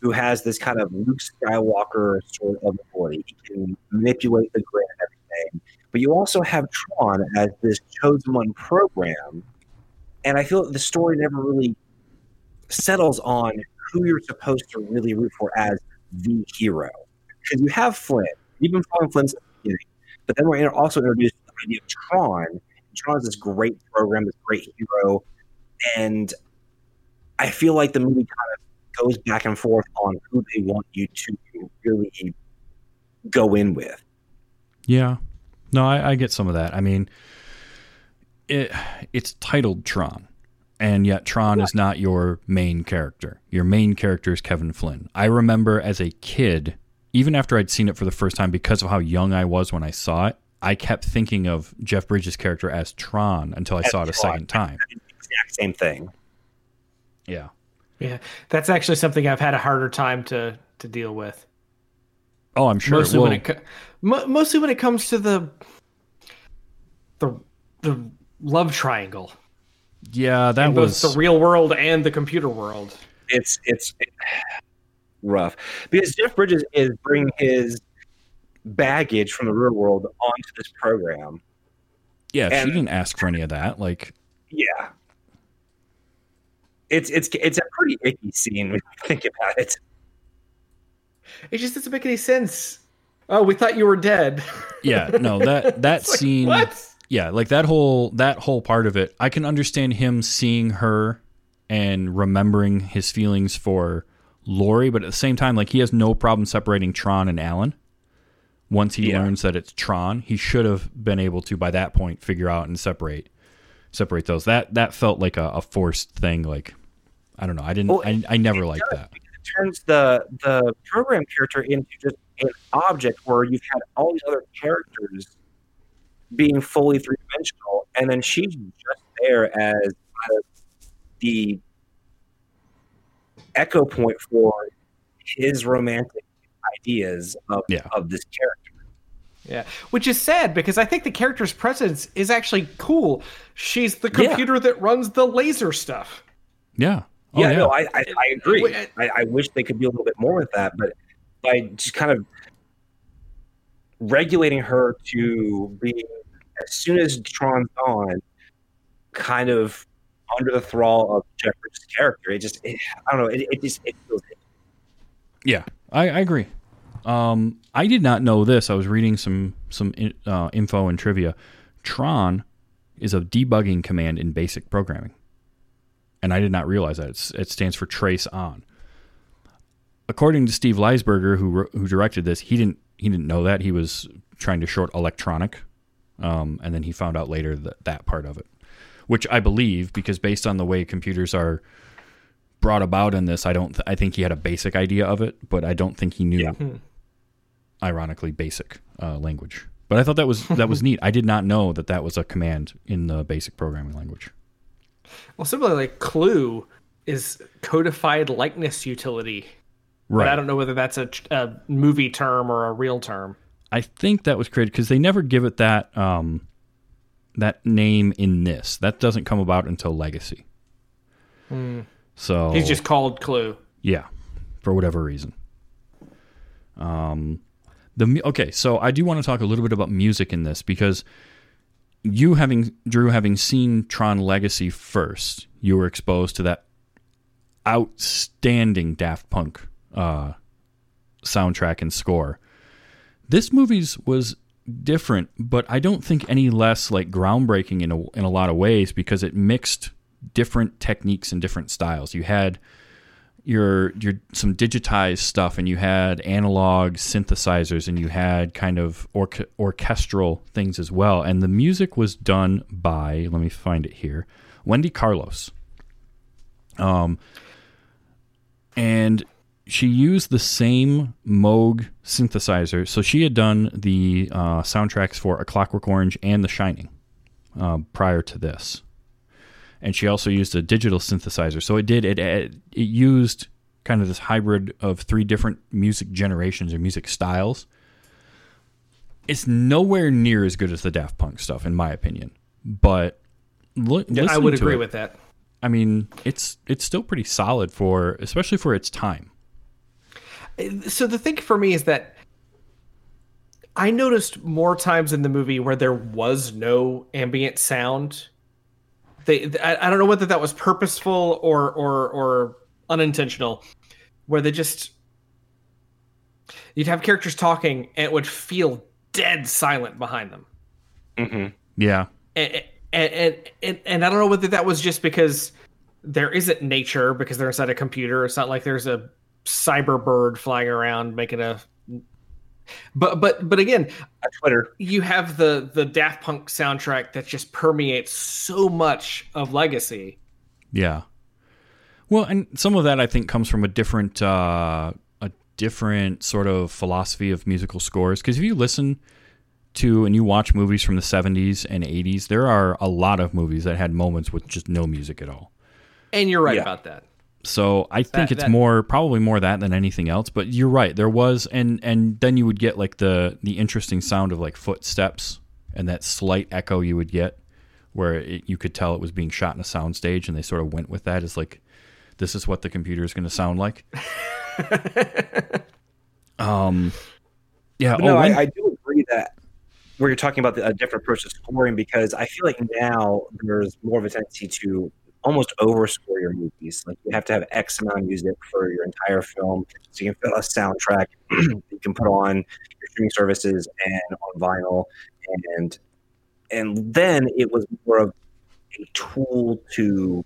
who has this kind of Luke Skywalker sort of ability. He can manipulate the grid and everything, but you also have Tron as this chosen one program, and I feel that the story never really settles on who you're supposed to really root for as the hero because you have Flynn. You've been following Flynn since the beginning. But then we're also introduced to the idea of Tron. Tron is this great program, this great hero, and I feel like the movie kind of goes back and forth on who they want you to really go in with. yeah no i, I get some of that i mean it it's titled tron and yet Tron is not your main character. Your main character is Kevin Flynn. I remember as a kid, even after I'd seen it for the first time, because of how young I was when I saw it, I kept thinking of Jeff Bridges' character as Tron until I As saw it a Tron. second time. Exact same thing. Yeah. Yeah, that's actually something I've had a harder time to to deal with. Oh, I'm sure. Mostly Well, when it co- mo- mostly when it comes to the the the love triangle, yeah, that in both was the real world and the computer world. It's it's rough because Jeff Bridges is bringing his baggage from the real world onto this program. yeah. She didn't ask for any of that. Like, Yeah. It's it's it's a pretty icky scene when you think about it. It just doesn't make any sense. Oh, we thought you were dead. yeah, no that that It's like, scene. what? yeah like that whole that whole part of it i can understand him seeing her and remembering his feelings for lori but at the same time like he has no problem separating tron and alan. Once he Yeah. learns that it's tron he should have been able to by that point figure out and separate separate those. That that felt like a, a forced thing like i don't know. I didn't Well, I, I never liked does, that. It turns the the program character into just an object where you've had all these other characters being fully three dimensional, and then she's just there as the echo point for his romantic ideas of, Yeah. of this character. Yeah, which is sad because I think the character's presence is actually cool. She's the Yeah. computer that runs the laser stuff. yeah oh, yeah, no, I, I, I agree. Uh, I, I wish they could be a little bit more with that, but by just kind of regulating her to be as soon as Tron's on, kind of under the thrall of Jeff Bridges' character. It just, it, I don't know, it, it just it feels Yeah, I, I agree. Um, I did not know this. I was reading some some in- uh, info and trivia. Tron is a debugging command in basic programming, and I did not realize that it's, it stands for trace on. According to Steve Lisberger, who who directed this, he didn't he didn't know that he was trying to short electronic, um, and then he found out later that that part of it, which I believe because based on the way computers are brought about in this, I don't. Th- I think he had a basic idea of it, but I don't think he knew. Yeah. Ironically, basic uh, language. But I thought that was that was neat. I did not know that that was a command in the basic programming language. Well, similarly, like Clu is codified likeness utility, but Right. I don't know whether that's a, a movie term or a real term. I think that was created because they never give it that um, that name in this. That doesn't come about until Legacy. So He's just called Clu. yeah, for whatever reason. Um, the okay, so I do want to talk a little bit about music in this because you having Drew having seen Tron Legacy first, you were exposed to that outstanding Daft Punk uh, soundtrack and score. This movie's was different, but I don't think any less like groundbreaking in a, in a lot of ways because it mixed different techniques and different styles. You had your your some digitized stuff and you had analog synthesizers and you had kind of orche- orchestral things as well and the music was done by let me find it here Wendy Carlos um and she used the same Moog synthesizer so she had done the uh, soundtracks for A Clockwork Orange and The Shining uh, prior to this and she also used a digital synthesizer. So it did it it, it used kind of this hybrid of three different music generations or music styles. It's nowhere near as good as the Daft Punk stuff, in my opinion. But look, yeah, I would agree with that. I mean, it's it's still pretty solid for, especially for its time. So the thing for me is that I noticed more times in the movie where there was no ambient sound. They, I, I don't know whether that was purposeful or or or unintentional, where they just you'd have characters talking and it would feel dead silent behind them. hmm Yeah, and and, and and I don't know whether that was just because there isn't nature because they're inside a computer. It's not like there's a cyber bird flying around making a. But but but again, On Twitter. you have the the Daft Punk soundtrack that just permeates so much of Legacy. Yeah. Well, and some of that I think comes from a different uh, a different sort of philosophy of musical scores. Because if you listen to and you watch movies from the '70s and '80s, there are a lot of movies that had moments with just no music at all. And you're right Yeah. about that. So I think That- it's that- more probably more that than anything else. But you're right. There was and and then you would get like the the interesting sound of like footsteps and that slight echo you would get where it, you could tell it was being shot in a soundstage and they sort of went with that as like this is what the computer is going to sound like. um, yeah. But oh, no, I, I do agree that where you're talking about the, a different approach to scoring because I feel like now there's more of a tendency to almost overscore your movies. Like you have to have X amount of music for your entire film, so you can fit a soundtrack you can put on your streaming services and on vinyl, and and then it was more of a tool to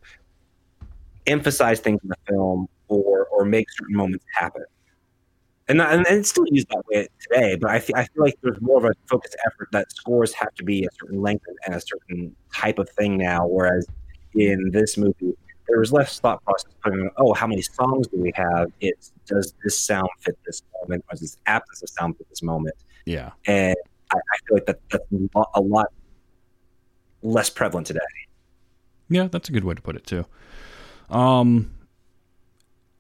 emphasize things in the film or or make certain moments happen and, and, and it's still used that way today. But I feel, I feel like there's more of a focused effort that scores have to be a certain length and a certain type of thing now. Whereas in this movie, there was less thought process putting oh, how many songs do we have? It's does this sound fit this moment, or does this absence of sound fit this moment? yeah. And I, I feel like that that's a lot- a lot less prevalent today. Yeah, that's a good way to put it too. Um,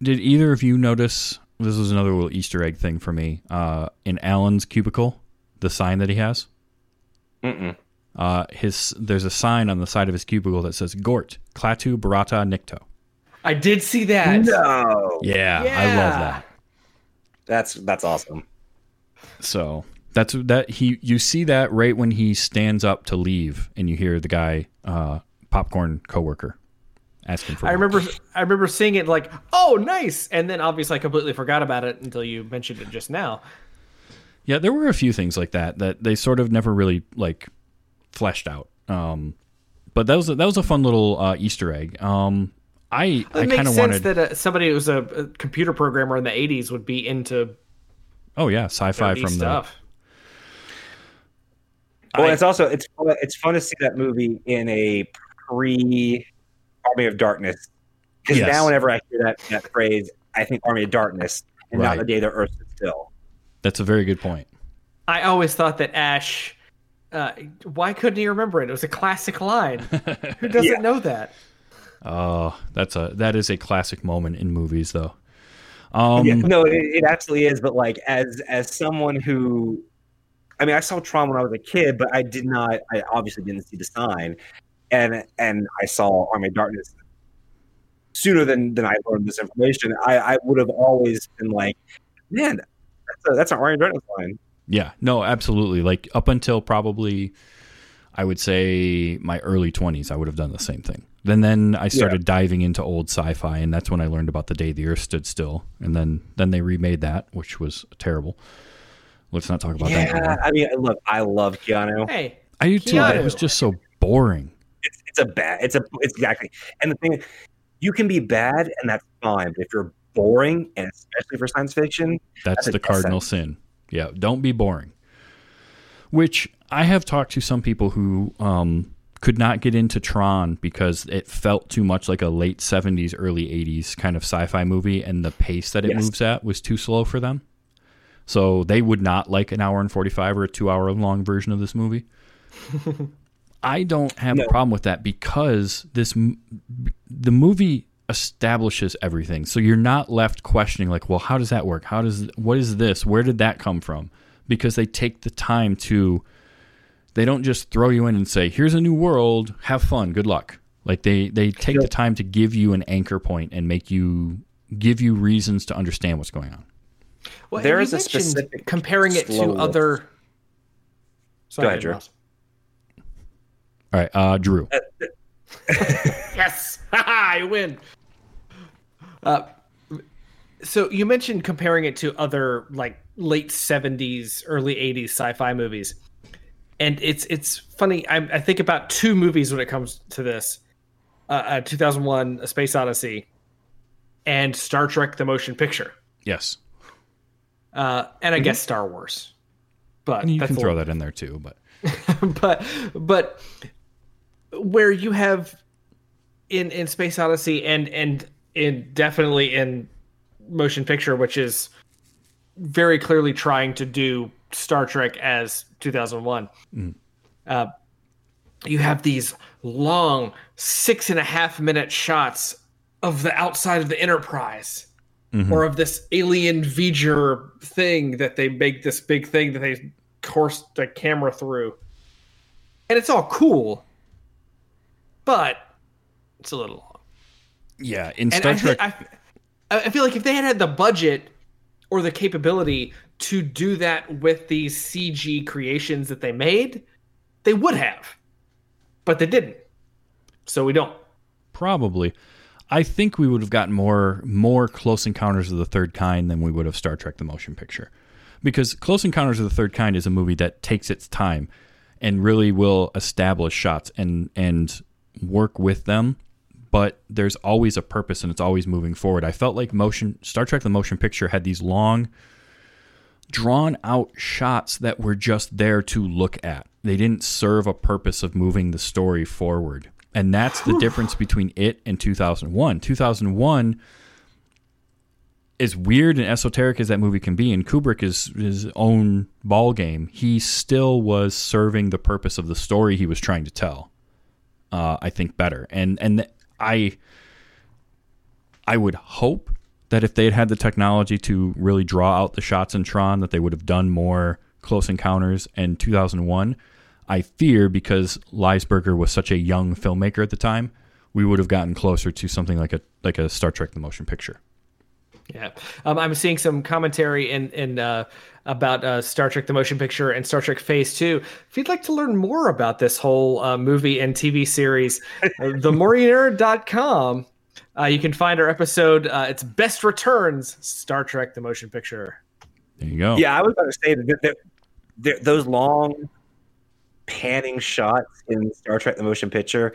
did either of you notice? This was another little Easter egg thing for me. Uh, in Alan's cubicle, the sign that he has. Mm-mm. Uh, his there's a sign on the side of his cubicle that says "Gort Klaatu Barada Nikto." I did see that. No, Yeah, I love that. that's that's awesome. So that's that he you see that right when he stands up to leave, and you hear the guy uh, popcorn coworker asking for. I work. remember I remember seeing it like, oh, nice, and then obviously I completely forgot about it until you mentioned it just now. Yeah, there were a few things like that that they sort of never really like fleshed out. Um, but that was a, that was a fun little uh, Easter egg. Um, I It I makes kind of sense wanted. that uh, somebody who was a, a computer programmer in the '80s would be into oh yeah, sci-fi nerdy from stuff. Well, I- it's also it's fun, it's fun to see that movie in a pre Army of Darkness because Yes. now whenever I hear that that phrase, I think Army of Darkness and Right. not the day the Earth stood still. That's a very good point. I always thought that Ash. Uh, why couldn't he remember it? It was a classic line. Who doesn't Yeah. know that? Oh, that's a that is a classic moment in movies though. Um, yeah, no, it, it absolutely is. But like as as someone who I mean, I saw Tron when I was a kid, but I did not. I obviously didn't see the sign, and and I saw Army of Darkness sooner than than I learned this information. I, I would have always been like, man, that's a, that's an Army of Darkness line. Yeah, no, absolutely. Like up until probably, I would say my early twenties, I would have done the same thing. Then, then I started diving into old sci-fi, and that's when I learned about the day the Earth stood still. And then, then they remade that, which was terrible. Let's not talk about that. Yeah, Anymore. I mean, look, I love Keanu. Hey, I do too. It was just so boring. It's, it's a bad. It's a. It's exactly. And the thing, you can be bad, and that's fine. But if you're boring, and especially for science fiction, That's That's the death cardinal sin. Yeah, don't be boring. Which I have talked to some people who um, could not get into Tron because it felt too much like a late 70s, early 80s kind of sci fi movie, and the pace that it Yes. moves at was too slow for them. So they would not like an hour and 45 or a two hour long version of this movie. I don't have a problem with that because this the movie establishes everything. So you're not left questioning like, well, how does that work? How does what is this? Where did that come from? Because they take the time to they don't just throw you in and say, "Here's a new world, have fun, good luck." Like they they take the time to give you an anchor point and make you give you reasons to understand what's going on. well, There and is you a specific comparing it to slow other. Sorry, ahead, Drew. Ross. All right, uh, Drew. Yes, I win. Uh, so you mentioned comparing it to other like late seventies, early eighties sci-fi movies, and it's it's funny. I, I think about two movies when it comes to this: uh, uh, 2001: A Space Odyssey, and Star Trek: The Motion Picture, Yes, uh, and I guess Star Wars. But and you can throw little- that in there too. But but but where you have in in Space Odyssey and and in definitely in motion picture, which is very clearly trying to do Star Trek as 2001. Uh, you have these long six and a half minute shots of the outside of the Enterprise. Or of this alien V'ger thing that they make this big thing that they course the camera through. And it's all cool, but it's a little. Yeah, in Star I, Trek, I, I feel like if they had had the budget or the capability to do that with these CG creations that they made, they would have. But they didn't. So we don't. Probably. I think we would have gotten more more Close Encounters of the Third Kind than we would have Star Trek: The Motion Picture, because Close Encounters of the Third Kind is a movie that takes its time and really will establish shots and and work with them. But there's always a purpose and it's always moving forward. I felt like motion Star Trek: The Motion Picture had these long, drawn out shots that were just there to look at. They didn't serve a purpose of moving the story forward. And that's the difference between it and 2001. 2001 as weird and esoteric as that movie can be, and Kubrick is his own ball game. He still was serving the purpose of the story he was trying to tell. Uh, I think better, and and I I would hope that if they had had the technology to really draw out the shots in Tron, that they would have done more Close Encounters in 2001. I fear because Lisberger was such a young filmmaker at the time, we would have gotten closer to something like a like a Star Trek: The Motion Picture. Yeah, um, I'm seeing some commentary in in uh, about uh, Star Trek: The Motion Picture and Star Trek Phase Two. If you'd like to learn more about this whole uh, movie and TV series, uh, themorningnerd.com. Uh, you can find our episode. Uh, it's Best Returns: Star Trek: The Motion Picture. There you go. Yeah, I was going to say that, that, that those long panning shots in Star Trek: The Motion Picture.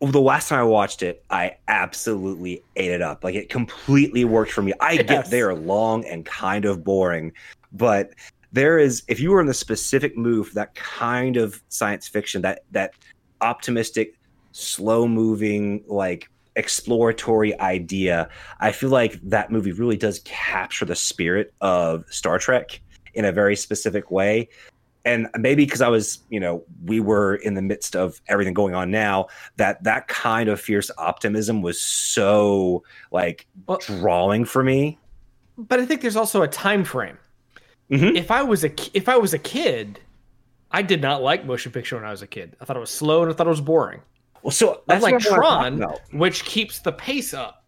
The last time I watched it, I absolutely ate it up. Like it completely worked for me. I Yes. get they're long and kind of boring, but there is if you were in the specific mood for that kind of science fiction, that that optimistic, slow moving, like exploratory idea, I feel like that movie really does capture the spirit of Star Trek in a very specific way. And maybe because I was, you know, we were in the midst of everything going on now, that that kind of fierce optimism was so like Well- drawing for me. But I think there's also a time frame. Mm-hmm. if I was a if I was a kid, I did not like motion picture when I was a kid. I thought it was slow and I thought it was boring. Well, so that's Unlike what I'm talking Tron, which keeps the pace up.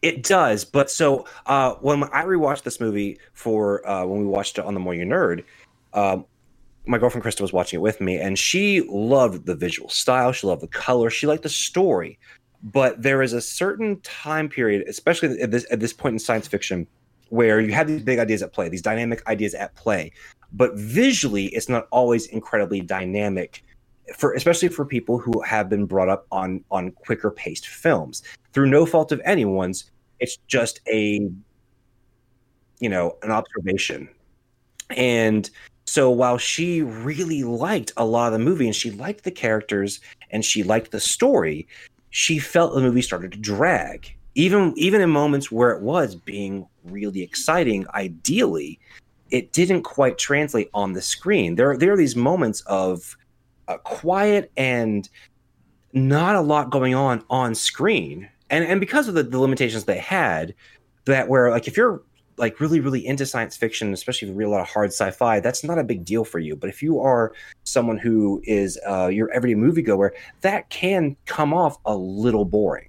It does, but so uh, when I rewatched this movie for uh, when we watched it on the More You Nerd, um, my girlfriend Krista was watching it with me, and she loved the visual style, she loved the color, she liked the story. But there is a certain time period, especially at this at this point in science fiction, where you have these big ideas at play, these dynamic ideas at play, but visually, it's not always incredibly dynamic for especially for people who have been brought up on on quicker paced films. Through no fault of anyone's it's just a you know an observation. And so while she really liked a lot of the movie and she liked the characters and she liked the story she felt the movie started to drag. Even even in moments where it was being really exciting ideally it didn't quite translate on the screen. There there are these moments of uh, quiet and not a lot going on on screen. And and because of the, the limitations they had that where like if you're like really really into science fiction especially if you read a lot of hard sci-fi that's not a big deal for you. But if you are someone who is uh, your everyday moviegoer that can come off a little boring.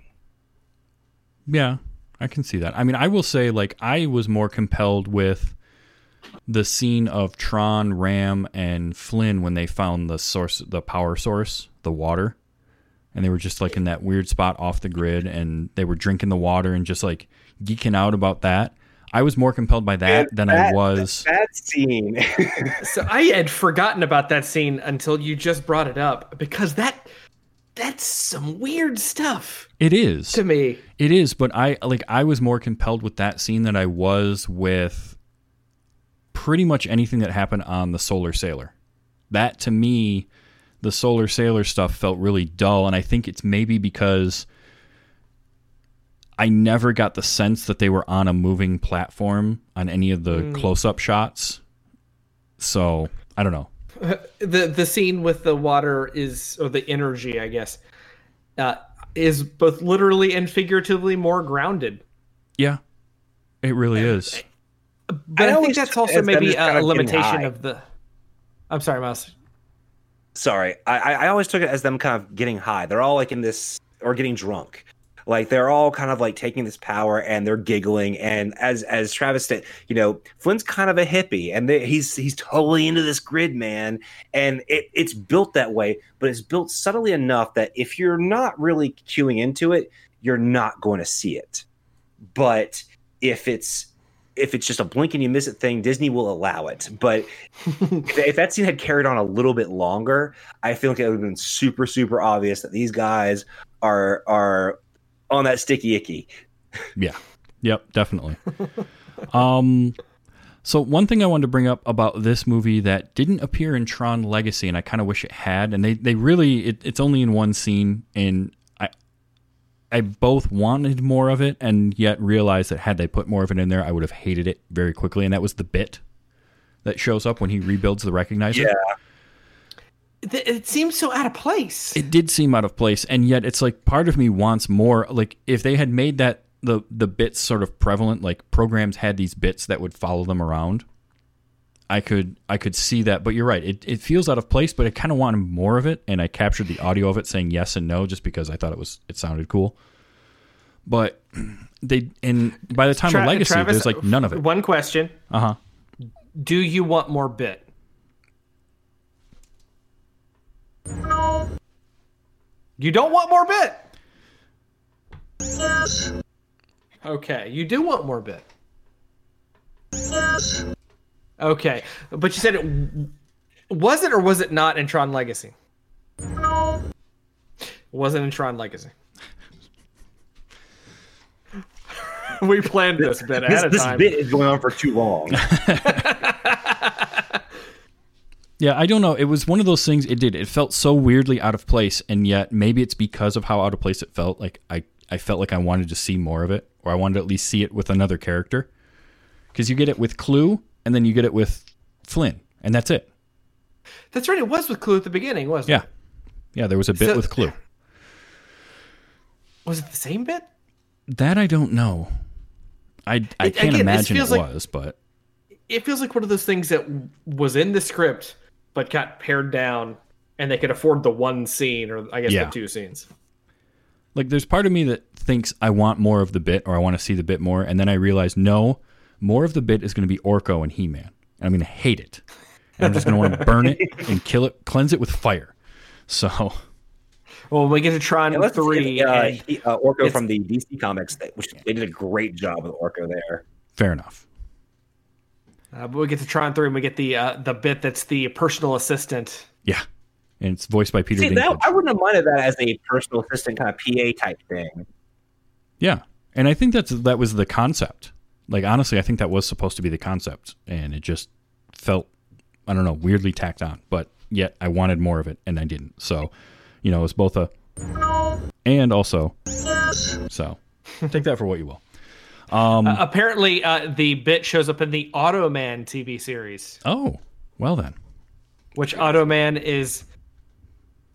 Yeah, I can see that. I mean, I will say, like, I was more compelled with the scene of Tron, Ram, and Flynn when they found the source, the power source, the water, and they were just like in that weird spot off the grid, and they were drinking the water and just like geeking out about that. I was more compelled by that And than I was. that scene So I had forgotten about that scene until you just brought it up because that that's some weird stuff It is. to me. It is, but I like I was more compelled with that scene than I was with pretty much anything that happened on the Solar Sailor. That to me, the Solar Sailor stuff felt really dull, and I think it's maybe because I never got the sense that they were on a moving platform on any of the close-up shots. So I don't know. The the scene with the water is or the energy, I guess, uh, is both literally and figuratively more grounded. Yeah, it really is. But I I, think that's also maybe a limitation of the. I'm sorry, Mouse. sorry. I, I I always took it as them kind of getting high. They're all like in this or getting drunk. Like they're all kind of like taking this power and they're giggling. And as as travis said you know flynn's kind of a hippie and they, he's he's totally into this grid man. And it, it's built that way but it's built subtly enough that if you're not really queuing into it you're not going to see it. But if it's if it's just a blink and you miss it thing disney will allow it but if, that scene had carried on a little bit longer, I feel like it would have been super, super obvious that these guys are are on that sticky icky. Yeah. Yep, definitely. um so one thing I wanted to bring up about this movie that didn't appear in Tron Legacy and I kind of wish it had and they they really it, it's only in one scene and I I both wanted more of it and yet realized that had they put more of it in there I would have hated it very quickly and that was the bit that shows up when he rebuilds the recognizer. It, it seems so out of place. it did seem out of place and yet it's like part of me wants more like if they had made that the the bits sort of prevalent like programs had these bits that would follow them around i could i could see that but you're right it, it feels out of place but i kind of wanted more of it and i captured the audio of it saying yes and no just because i thought it was it sounded cool but they and by the time Tra- of legacy Travis, there's like none of it One question: uh-huh Do you want more bit? You don't want more bit. Okay, you do want more bit. Okay, but you said it was it or was it not in Tron Legacy? Wasn't in Tron Legacy. we planned this bit This, ahead of this time. bit is going on for too long. Yeah, I don't know. It was one of those things. It did. It felt so weirdly out of place, and yet maybe it's because of how out of place it felt. Like I, I felt like I wanted to see more of it, or I wanted to at least see it with another character. Because you get it with Clu, and then you get it with Flynn, and that's it. That's right. It was with Clu at the beginning, wasn't Yeah, it? yeah. Yeah, there was a bit So- with Clu. Was it the same bit? That I don't know. I I It- can't again, imagine it feels like- was, but it feels like one of those things that was in the script but got pared down, and they could afford the one scene or I guess Yeah. the two scenes. Like there's part of me that thinks I want more of the bit or I want to see the bit more, and then I realize no, more of the bit is going to be Orko and He Man. And I'm going to hate it. And I'm just going to want to burn it and kill it, cleanse it with fire. So Well, when we get to Tron And let's three, see, uh, he, uh, Orko from the DC comics, which they did a great job with Orko there. fair enough. uh, we get to Tron three, and we get the uh, the bit that's the personal assistant. Yeah, and it's voiced by Peter See, that, I wouldn't have minded that as a personal assistant kind of PA type thing. Yeah, and I think that's that was the concept. Like honestly, I think that was supposed to be the concept, and it just felt I don't know weirdly tacked on. But yet I wanted more of it, and I didn't. So, you know, it's both a and also. So, take that for what you will. Um, Uh, apparently, uh, the bit shows up in the Automan TV series, oh, well then. which Automan is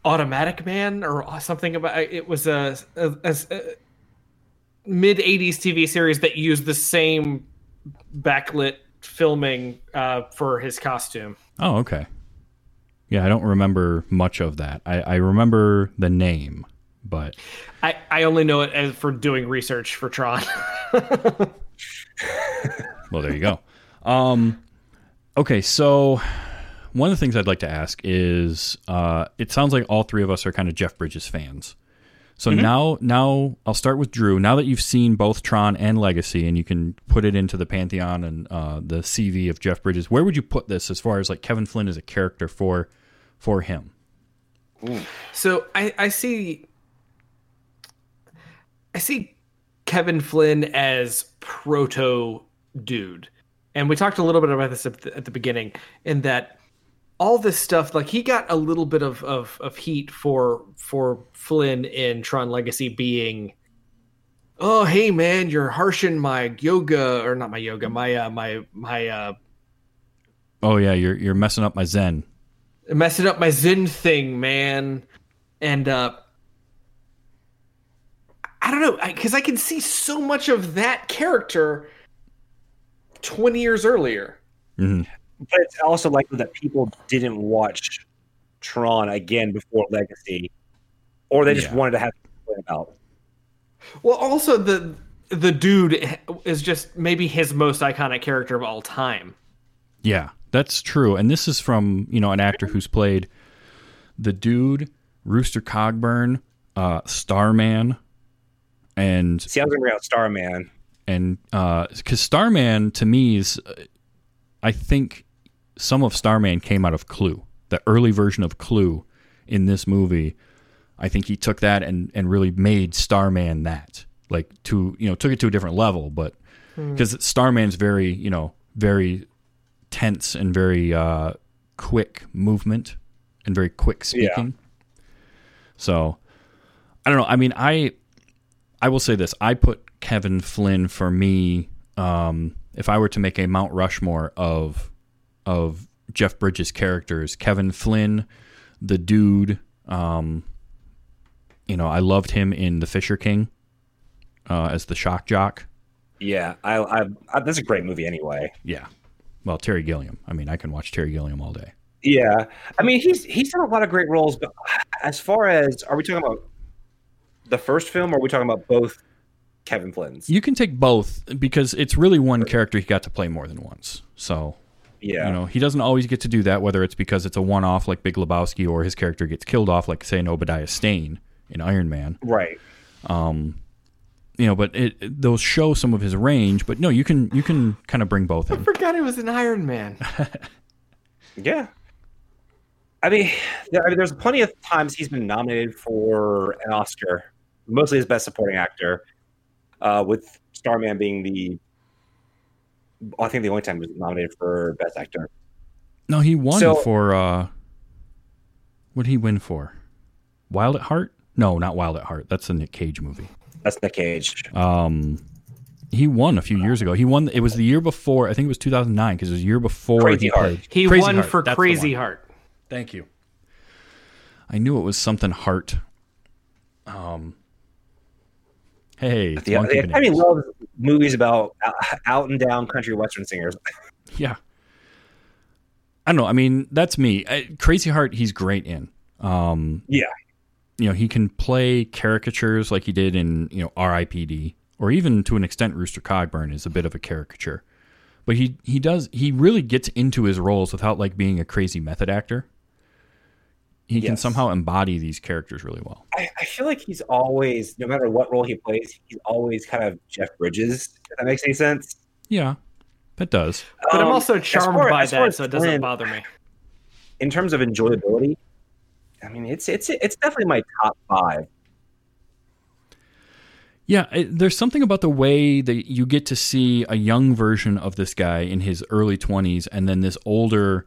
Automatic Man or something about. It was a, a, a, a mid '80s TV series that used the same backlit filming uh, for his costume. Oh, okay. Yeah, I don't remember much of that. I, I remember the name, but I, I only know it as for doing research for Tron. Well, there you go. Um, okay, so one of the things I'd like to ask is, uh, it sounds like all three of us are kind of Jeff Bridges fans. So now, now I'll start with Drew. Now that you've seen both Tron and Legacy, and you can put it into the pantheon and uh, the CV of Jeff Bridges, where would you put this as far as like Kevin Flynn as a character for for him? So I, I see I see Kevin Flynn as proto dude. And we talked a little bit about this at the, at the beginning in that all this stuff like he got a little bit of, of, of heat for for Flynn in Tron Legacy being oh hey man you're harshing my yoga or not my yoga my uh, my my uh Oh yeah, you're you're messing up my Zen. messing up my Zen thing, man. And uh I don't know, because I, can see so much of that character twenty years earlier. But it's also likely that people didn't watch Tron again before Legacy, or they just Yeah. wanted to have to complain about. Well, also the the dude is just maybe his most iconic character of all time. Yeah, that's true. And this is from, you know, an actor who's played the dude, Rooster Cogburn, uh, Starman, and See, I was going to bring out Starman. and because Starman to me is, uh, I think some of Starman came out of Clu, the early version of Clu in this movie. I think he took that and and really made Starman that like to you know took it to a different level, but because Starman's very you know very tense and very uh, quick movement and very quick speaking. So I don't know. I mean, I I will say this: I put Kevin Flynn for me. Um, if I were to make a Mount Rushmore of of Jeff Bridges characters, Kevin Flynn, the dude. Um, you know, I loved him in The Fisher King uh, as the shock jock. Yeah, I, I, I, that's a great movie anyway. Yeah. Well, Terry Gilliam. I mean, I can watch Terry Gilliam all day. Yeah, I mean he's he's done a lot of great roles, but as far as are we talking about the first film, or are we talking about both Kevin Flynn's? You can take both because it's really one character he got to play more than once. So Yeah, You know, he doesn't always get to do that, whether it's because it's a one off like Big Lebowski or his character gets killed off, like, say, an Obadiah Stane in Iron Man. right. Um, you know, but it, it- those show some of his range. But no, you can you can kind of bring both in. I in. forgot he was an Iron Man. Yeah. I mean, there, I mean, there's plenty of times he's been nominated for an Oscar, mostly as Best Supporting Actor, uh, with Starman being the, I think the only time he was nominated for Best Actor. No, he won So- for uh, what did he win for? Wild at Heart? No, not Wild at Heart. That's a Nick Cage movie. That's Nick Cage. Um, he won a few years ago. He won. It was the year before. I think it was 2009 because it was the year before Crazy he Heart. played. He Crazy won Heart, for that's Crazy. Heart. Thank you. I knew it was something heart. Um. Hey, The, the Academy loves movies about out, out and down country western singers. Yeah. I don't know. I mean, that's me. I, Crazy Heart, he's great in. Um, Yeah. You know, he can play caricatures like he did in, you know, R.I.P.D. or even to an extent Rooster Cogburn is a bit of a caricature. But he he does he really gets into his roles without like being a crazy method actor. He can somehow embody these characters really well. I, I feel like he's always, no matter what role he plays, he's always kind of Jeff Bridges. If that makes any sense. Yeah, that does. But I'm Um, also charmed far- by that, so it doesn't Flynn, bother me. In terms of enjoyability, I mean, it's it's it's definitely my top five. Yeah, it, there's something about the way that you get to see a young version of this guy in his early 20s and then this older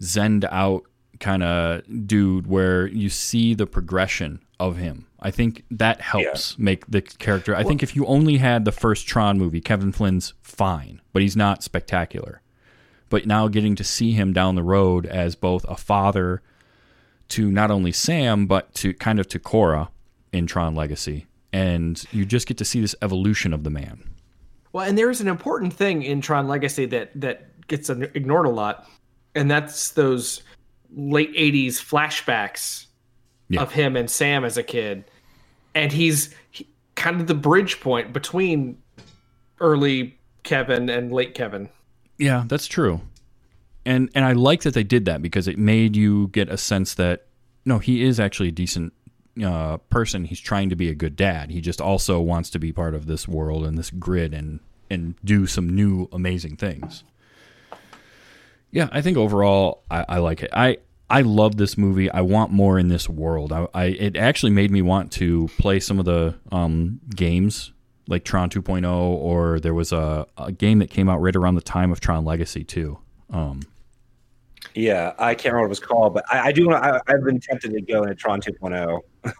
zened out kind of dude where you see the progression of him. I think that helps make the character. I think if you only had the first Tron movie, Kevin Flynn's fine, but he's not spectacular. But now getting to see him down the road as both a father to not only Sam but to kind of to Quorra in Tron Legacy, and you just get to see this evolution of the man. Well, and there is an important thing in Tron Legacy that that gets ignored a lot, and that's those late '80s flashbacks Yeah. of him and Sam as a kid, and he's he, kind of the bridge point between early Kevin and late Kevin. Yeah, that's true. And and I like that they did that because it made you get a sense that no, he is actually a decent uh, person. He's trying to be a good dad. He just also wants to be part of this world and this grid and and do some new amazing things. Yeah, I think overall I, I like it. I I love this movie. I want more in this world. I, I it actually made me want to play some of the um, games like Tron 2.0, or there was a, a game that came out right around the time of Tron Legacy too. Um, Yeah, I can't remember what it was called, but I, I do. I, I've been tempted to go into Tron oh. 2.0.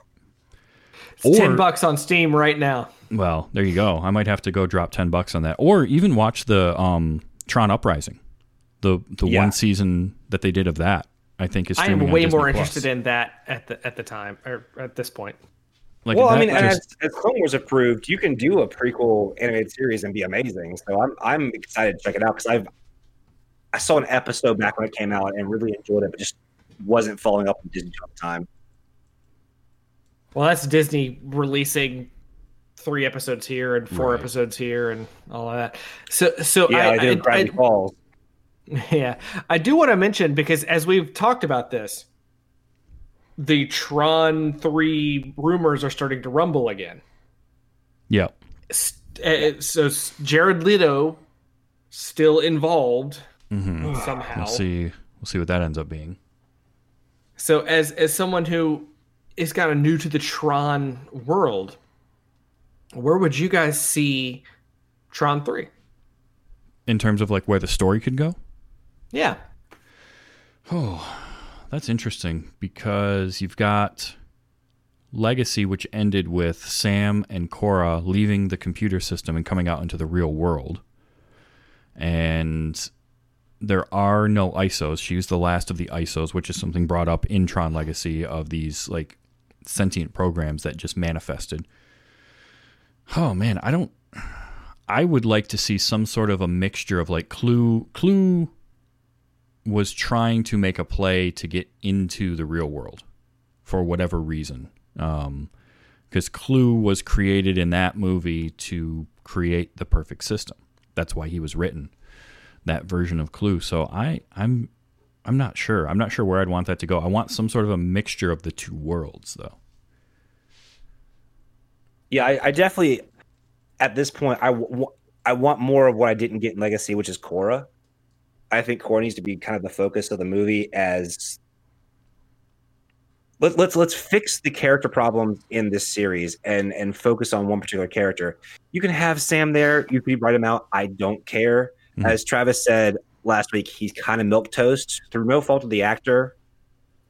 It's ten bucks on Steam right now. well, there you go. I might have to go drop ten bucks on that, or even watch the um, Tron Uprising, the the Yeah. one season that they did of that. I think is I am streaming way more Plus. interested in that at the at the time or at this point. Like well, I mean, and just- as, as Clone Wars approved, you can do a prequel animated series and be amazing. So I'm I'm excited to check it out because I've I saw an episode back when it came out and really enjoyed it, but just wasn't following up with Disney Channel at the time. Well, that's Disney releasing three episodes here and four Right. episodes here and all of that. So, so Yeah, I, I, did I- Gravity I- Falls. yeah, I do want to mention because as we've talked about this, the Tron three rumors are starting to rumble again. yeah, S- uh, So Jared Leto still involved hmm somehow. we'll see. We'll see what that ends up being. So as as someone who is kind of new to the Tron world, where would you guys see Tron three? In terms of like where the story could go. Yeah, Oh, that's interesting because you've got Legacy, which ended with Sam and Quorra leaving the computer system and coming out into the real world. And there are no ISOs. She's the last of the ISOs, which is something brought up in Tron Legacy of these like sentient programs that just manifested. Oh man, I don't. I would like to see some sort of a mixture of like Clu. Clu was trying to make a play to get into the real world for whatever reason. Um, because Clu was created in that movie to create the perfect system. That's why he was written, that version of Clu. So I, I'm, I'm not sure. I'm not sure where I'd want that to go. I want some sort of a mixture of the two worlds, though. Yeah, I, I definitely at this point I w- I want more of what I didn't get in Legacy, which is Quorra. I think Quorra needs to be kind of the focus of the movie as let, let's let's fix the character problems in this series and and focus on one particular character. You can have Sam there, you can write him out. I don't care. Mhm. As Travis said last week, he's kind of milk toast through no fault of the actor,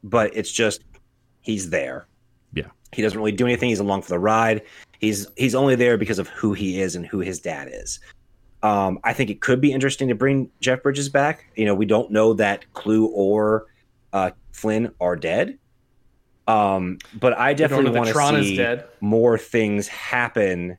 but it's just he's there. Yeah. He doesn't really do anything. He's along for the ride. He's he's only there because of who he is and who his dad is. Um, I think it could be interesting to bring Jeff Bridges back. You know, we don't know that Clu or uh, Flynn are dead. Um, but I definitely want to see more things happen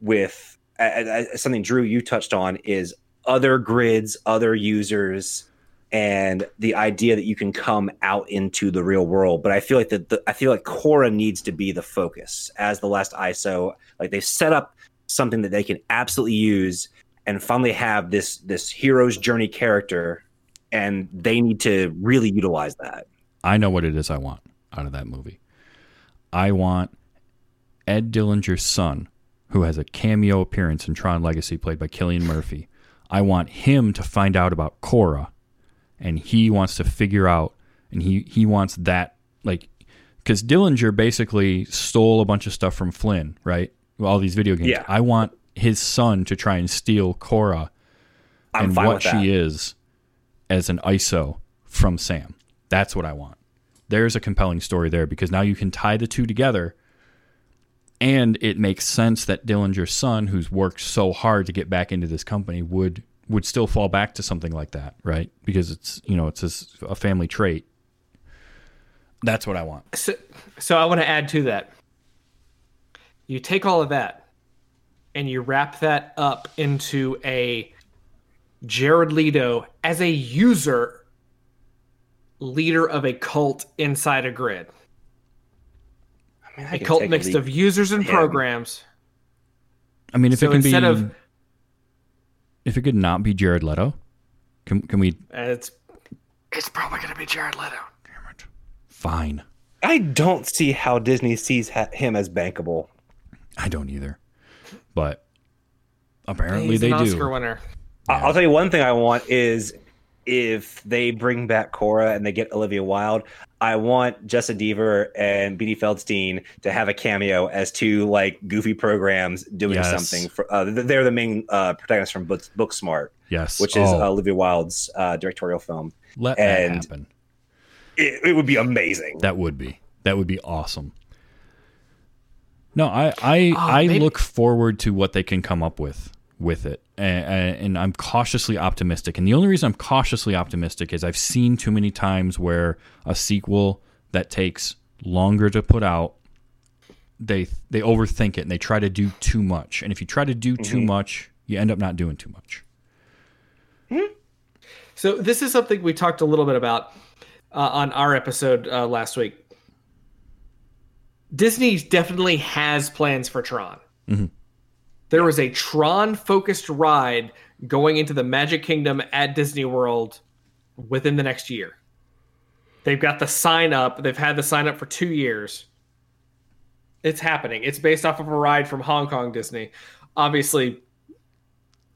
with uh, something Drew you touched on is other grids, other users, and the idea that you can come out into the real world. But I feel like that I feel like Quorra needs to be the focus as the last ISO. Like they set up something that they can absolutely use and finally have this this hero's journey character, and they need to really utilize that. I know what it is I want out of that movie. I want Ed Dillinger's son, who has a cameo appearance in Tron Legacy, played by Cillian Murphy. I want him to find out about Quorra, and he wants to figure out, and he he wants that like, because Dillinger basically stole a bunch of stuff from Flynn, right? All these video games. Yeah. I want his son to try and steal Quorra I'm and what she is as an ISO from Sam. That's what I want. There's a compelling story there because now you can tie the two together and it makes sense that Dillinger's son, who's worked so hard to get back into this company, would would still fall back to something like that, right? Because it's you know it's his, a family trait. That's what I want. So, so I want to add to that. You take all of that and you wrap that up into a Jared Leto as a user leader of a cult inside a grid. I mean, I A cult mixed leap. of users and Yeah. programs. I mean, if So it can be, instead of- if it could not be Jared Leto, can can we? It's it's probably going to be Jared Leto. Damn it! Fine, I don't see how Disney sees ha- him as bankable. I don't either, but apparently He's they an do. Oscar winner. I- I'll tell you one thing I want is if they bring back Quorra and they get Olivia Wilde, I want Jessa Deaver and Beanie Feldstein to have a cameo as two like goofy programs doing Yes. something. For uh, they're the main uh, protagonists from Book, Booksmart, Yes, which is Oh, uh, Olivia Wilde's uh, directorial film. let that and- happen. It, it would be amazing. That would be that would be awesome. No, I I, Oh, I maybe- look forward to what they can come up with with it, and, and I'm cautiously optimistic. And the only reason I'm cautiously optimistic is I've seen too many times where a sequel that takes longer to put out, they they overthink it and they try to do too much. And if you try to do too much, you end up not doing too much. Hmm. So this is something we talked a little bit about uh, on our episode uh, last week. Disney definitely has plans for Tron. There was a Tron focused ride going into the Magic Kingdom at Disney World within the next year. They've got the sign up. They've had the sign up for two years. It's happening. It's based off of a ride from Hong Kong Disney. Obviously,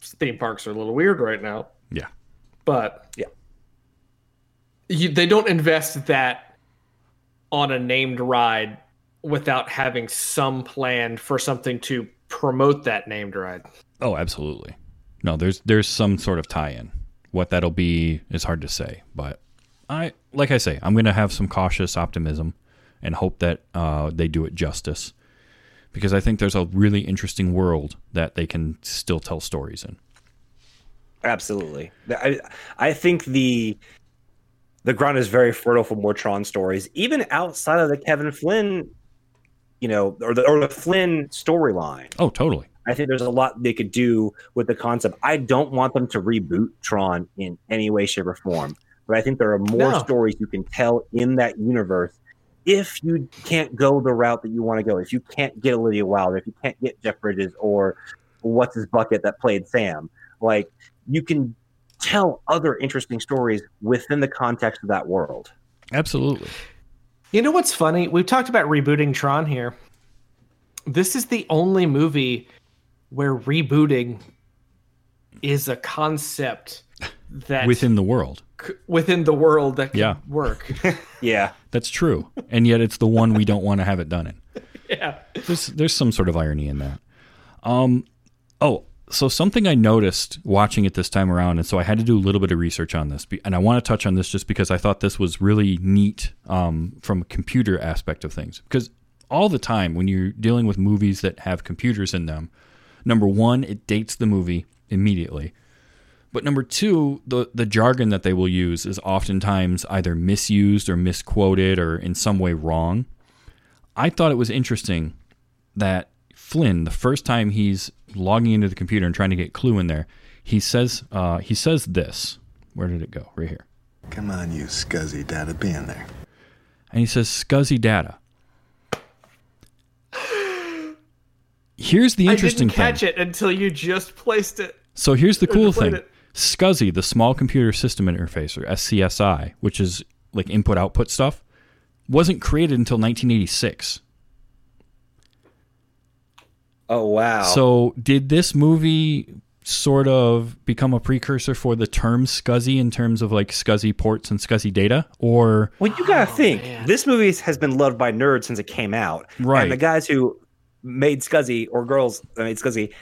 theme parks are a little weird right now Yeah. but Yeah. you, they don't invest that on a named ride without having some plan for something to promote that named ride. Oh, absolutely. No, there's there's some sort of tie-in. What that'll be is hard to say, but I like I say, I'm going to have some cautious optimism and hope that uh, they do it justice because I think there's a really interesting world that they can still tell stories in. Absolutely. I I think the the ground is very fertile for more Tron stories, even outside of the Kevin Flynn, you know, or the or the Flynn storyline. Oh, totally. I think there's a lot they could do with the concept. I don't want them to reboot Tron in any way, shape, or form, but I think there are more No. stories you can tell in that universe if you can't go the route that you want to go. If you can't get Olivia Wilde, if you can't get Jeff Bridges or what's his bucket that played Sam, like you can tell other interesting stories within the context of that world. Absolutely. You know what's funny? We've talked about rebooting Tron here. This is the only movie where rebooting is a concept that Within the world. c- within the world that can Yeah. work. Yeah. That's true. and yet it's the one we don't want to have it done in. yeah. there's there's some sort of irony in that. Um, oh, so something I noticed watching it this time around, and so I had to do a little bit of research on this, and I want to touch on this just because I thought this was really neat um, from a computer aspect of things. Because all the time when you're dealing with movies that have computers in them, number one, it dates the movie immediately. But number two, the the jargon that they will use is oftentimes either misused or misquoted or in some way wrong. I thought it was interesting that Flynn, the first time he's logging into the computer and trying to get Clu in there, he says uh, he says this. Where did it go? Right here. Come on, you scuzzy data, be in there. and he says scuzzy data. Here's the interesting thing. I didn't catch thing. it until you just placed it. So here's the cool thing. it. SCSI, the Small Computer System Interface, or SCSI, which is like input output stuff, wasn't created until 1986. Oh wow. So did this movie sort of become a precursor for the term SCSI in terms of like SCSI ports and SCSI data, or Well, you gotta oh, think man. this movie has been loved by nerds since it came out. Right. And the guys who made Scuzzy or girls that made Scuzzy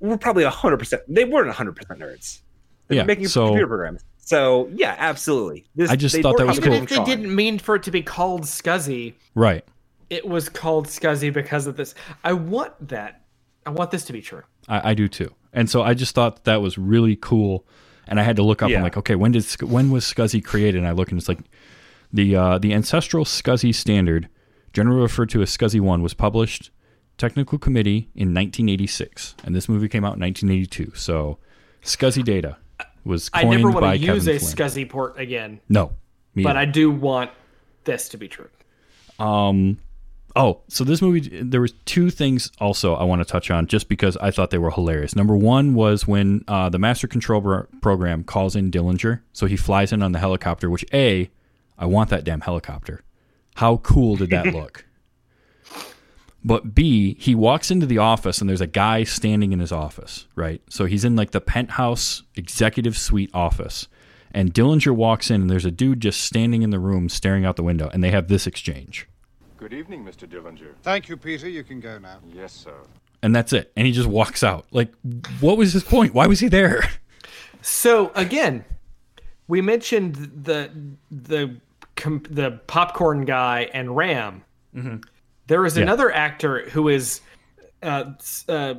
were probably hundred percent. They weren't hundred percent nerds. They Yeah, making so- computer programs. So yeah, absolutely. This, I just thought that was on Even cool. if they didn't mean for it to be called Scuzzy, right? It was called Scuzzy because of this. I want that. I want this to be true. I, I do too. And so I just thought that was really cool. And I had to look up. Yeah. I'm like, okay, when did when was Scuzzy created? And I look and it's like the uh, the ancestral Scuzzy standard, generally referred to as Scuzzy one, was published technical committee in 1986, and this movie came out in 1982. So Scuzzy data was coined I never want by to Kevin use a Flynn. Scuzzy port again, No, me but either. I do want this to be true. Um, oh, so this movie, there was two things also I want to touch on just because I thought they were hilarious. Number one was when uh, the Master Control bro- Program calls in Dillinger, so he flies in on the helicopter. Which a, I want that damn helicopter. How cool did that look? But B, he walks into the office and there's a guy standing in his office, right? So he's in like the penthouse executive suite office. And Dillinger walks in and there's a dude just standing in the room staring out the window and they have this exchange. Good evening, Mr. Dillinger. Thank you, Peter. You can go now. Yes, sir. And that's it. And he just walks out. Like, what was his point? Why was he there? So again, we mentioned the the com- the popcorn guy and Ram. There is Yeah. another actor who is uh, uh,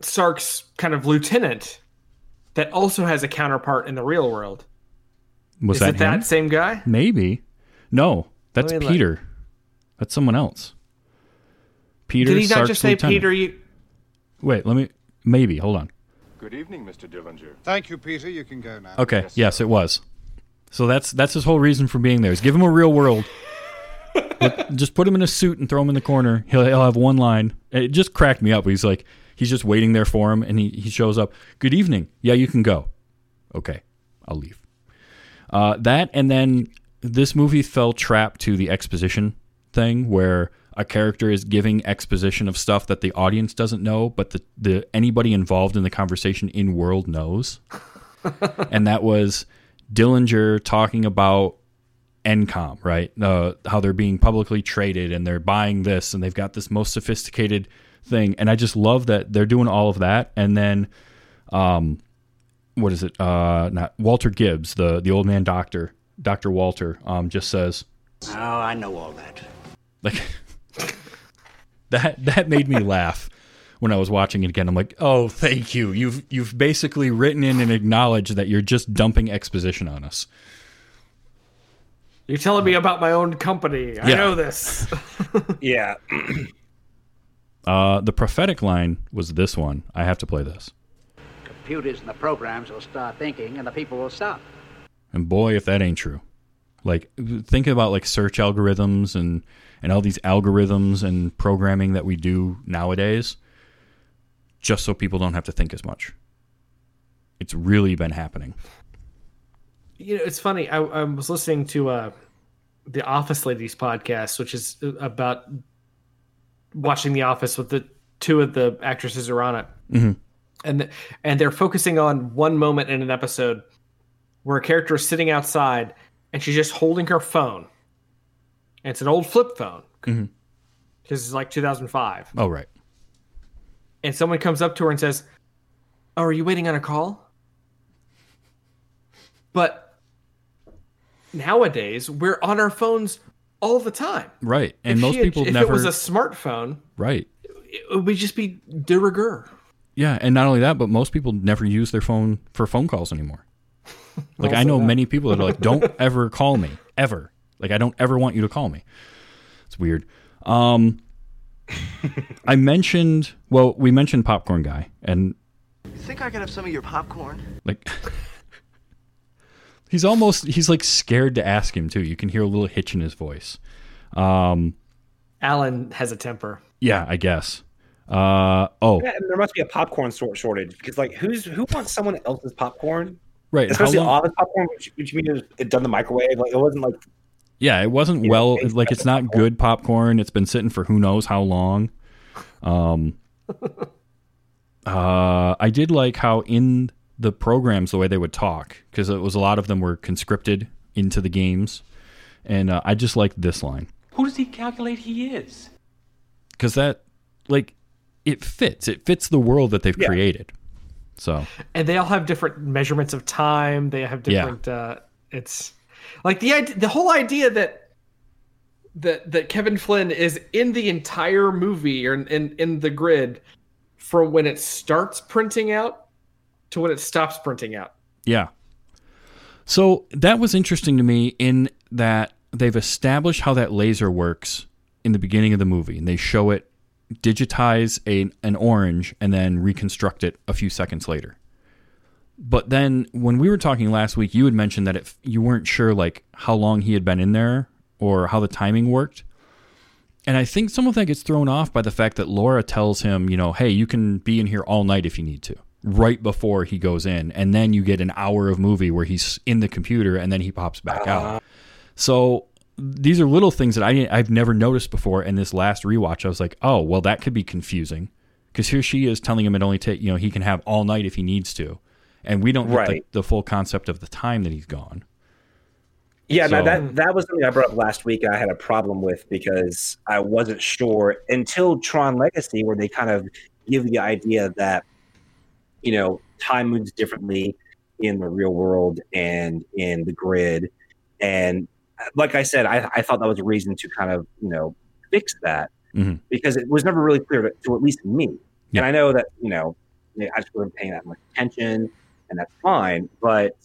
Sark's kind of lieutenant that also has a counterpart in the real world. Was is that it that same guy? Maybe. No, that's Peter. look. Peter. That's someone else. Peter. Did he not Sark's just say lieutenant. Peter? You, Wait, let me. Maybe. Hold on. Good evening, Mr. Dillinger. Thank you, Peter. You can go now. Okay. Yes, Yes, it was. So that's that's his whole reason for being there. Is give him a real world. Let- just put him in a suit and throw him in the corner. He'll he'll have one line. It just cracked me up. He's like he's just waiting there for him, and he he shows up. Good evening. Yeah, you can go. Okay, I'll leave. Uh, that and then this movie fell trap to the exposition thing where a character is giving exposition of stuff that the audience doesn't know, but the, the anybody involved in the conversation in world knows. and that was Dillinger talking about ENCOM, right? Uh, how they're being publicly traded and they're buying this and they've got this most sophisticated thing. And I just love that they're doing all of that. And then, um, what is it? Uh, not Walter Gibbs, the the old man doctor, Doctor Walter, um, just says Oh, I know all that. Like that. That made me laugh when I was watching it again. I'm like, oh, thank you. You've you've basically written in and acknowledged that you're just dumping exposition on us. you're telling me about my own company. I Yeah. know this. Yeah. Uh, the prophetic line was this one. I have to play this. Computers and the programs will start thinking, and the people will stop. And boy, if that ain't true. Like think about like search algorithms and and all these algorithms and programming that we do nowadays just so people don't have to think as much. It's really been happening. you know, it's funny. I, I was listening to uh, the Office Ladies podcast, which is about watching The Office with the two of the actresses are on it, Mhm. and and they're focusing on one moment in an episode where a character is sitting outside and she's just holding her phone. And it's an old flip phone mm-hmm. because it's like 2005, Oh right. and someone comes up to her and says, "Oh, are you waiting on a call?" But nowadays, we're on our phones all the time. Right. And If most had- people if never it was a smartphone, Right. it would just be de rigueur. Yeah, and not only that, but most people never use their phone for phone calls anymore. Like I know that. many people that are like, "Don't ever call me, ever." Like I don't ever want you to call me. It's weird. Um, I mentioned, well, we mentioned Popcorn Guy, and you Think I could have some of your popcorn? Like he's almost he's like scared to ask him too. You can hear a little hitch in his voice. Um, Alan has a temper. yeah, I guess. Uh, oh, Yeah, there must be a popcorn sort shortage because, like, who's who wants someone else's popcorn? right. Especially long- office popcorn, which, which means it done the microwave. Like, it wasn't like Yeah, it wasn't You know, well. Like it's not good popcorn. It's been sitting for who knows how long. Um, uh, I did like how in the programs the way they would talk because it was a lot of them were conscripted into the games, and uh, I just liked this line Who does he calculate he is? because that like it fits. It fits the world that they've Yeah. created. So and they all have different measurements of time. They have Yeah. different. Uh, it's like the the whole idea that that that Kevin Flynn is in the entire movie or in, in in the grid from when it starts printing out to when it stops printing out. Yeah. So that was interesting to me in that they've established how that laser works in the beginning of the movie, and they show it digitize a, an orange and then reconstruct it a few seconds later. But then when we were talking last week, you had mentioned that it, you weren't sure like how long he had been in there or how the timing worked. And I think some of that gets thrown off by the fact that Laura tells him, you know, hey, you can be in here all night if you need to, right before he goes in. And then you get an hour of movie where he's in the computer and then he pops back out. Uh-huh. So these are little things that I, I've never noticed before. In this last rewatch, I was like, oh, well, that could be confusing. Because here she is telling him it only take, you know, he can have all night if he needs to. And we don't get Right. the, the full concept of the time that he's gone. Yeah, So- that that was something I brought up last week. I had a problem with because I wasn't sure until Tron Legacy, where they kind of give the idea that you know time moves differently in the real world and in the grid, and like I said, I, I thought that was a reason to kind of you know fix that Mhm. because it was never really clear to, to at least me. Yeah. And I know that you know I just wasn't paying that much attention, and that's fine. But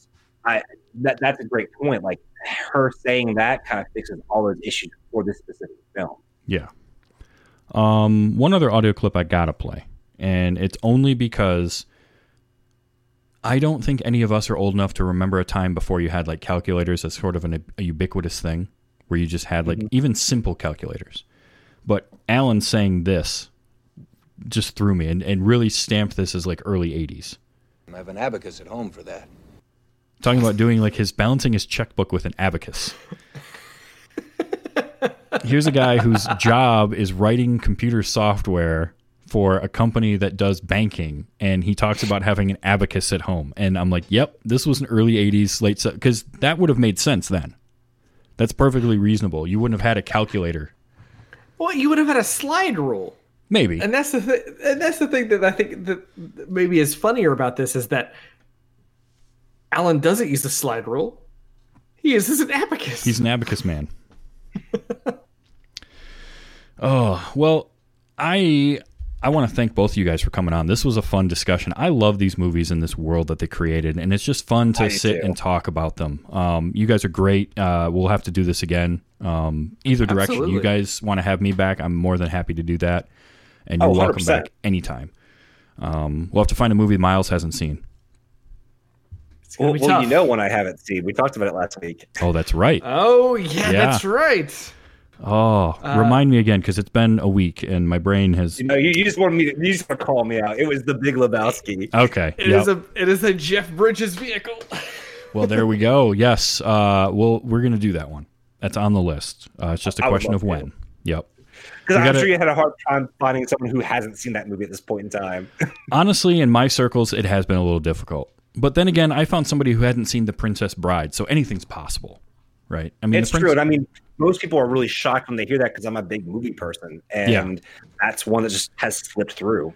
I that that's a great point. Like her saying that kind of fixes all those issues for this specific film. Yeah. Um, one other audio clip I gotta play, and it's only because I don't think any of us are old enough to remember a time before you had like calculators as sort of an, a ubiquitous thing, where you just had like even simple calculators. But Alan saying this just threw me and, and really stamped this as like early '80s. I have an abacus at home for that. Talking about doing like his balancing his checkbook with an abacus. Here's a guy whose job is writing computer software for a company that does banking, and he talks about having an abacus at home. And I'm like, yep, this was an early 80s, late, because that would have made sense then. That's perfectly reasonable. You wouldn't have had a calculator. Well, you would have had a slide rule. Maybe. And that's the th- and that's the thing that I think that maybe is funnier about this is that Alan doesn't use the slide rule. He uses an abacus. He's an abacus man. oh well, I I want to thank both of you guys for coming on. This was a fun discussion. I love these movies in this world that they created, and it's just fun to I sit and talk about them. Um, you guys are great. Uh, we'll have to do this again. Um, either direction. You guys want to have me back? I'm more than happy to do that. And Oh, you're welcome back anytime. Um, we'll have to find a movie Miles hasn't seen. It's Well, be well, tough. you know one I haven't seen. We talked about it last week. Oh, that's right. Oh yeah, Yeah. that's right. Oh, Uh, remind me again because it's been a week and my brain has. You know, you, you just wanted me. To, you just want to call me out. It was the Big Lebowski. Okay. It yep. is a it is a Jeff Bridges vehicle. Well, there we go. Yes. Uh, well, we're going to do that one. That's on the list. Uh, it's just a I question love of to. when. Yep. Because I'm gotta- sure you had a hard time finding someone who hasn't seen that movie at this point in time. Honestly, in my circles, it has been a little difficult. But then again, I found somebody who hadn't seen The Princess Bride, so anything's possible, right? I mean, it's the true. I mean, most people are really shocked when they hear that because I'm a big movie person, and Yeah. that's one that just has slipped through.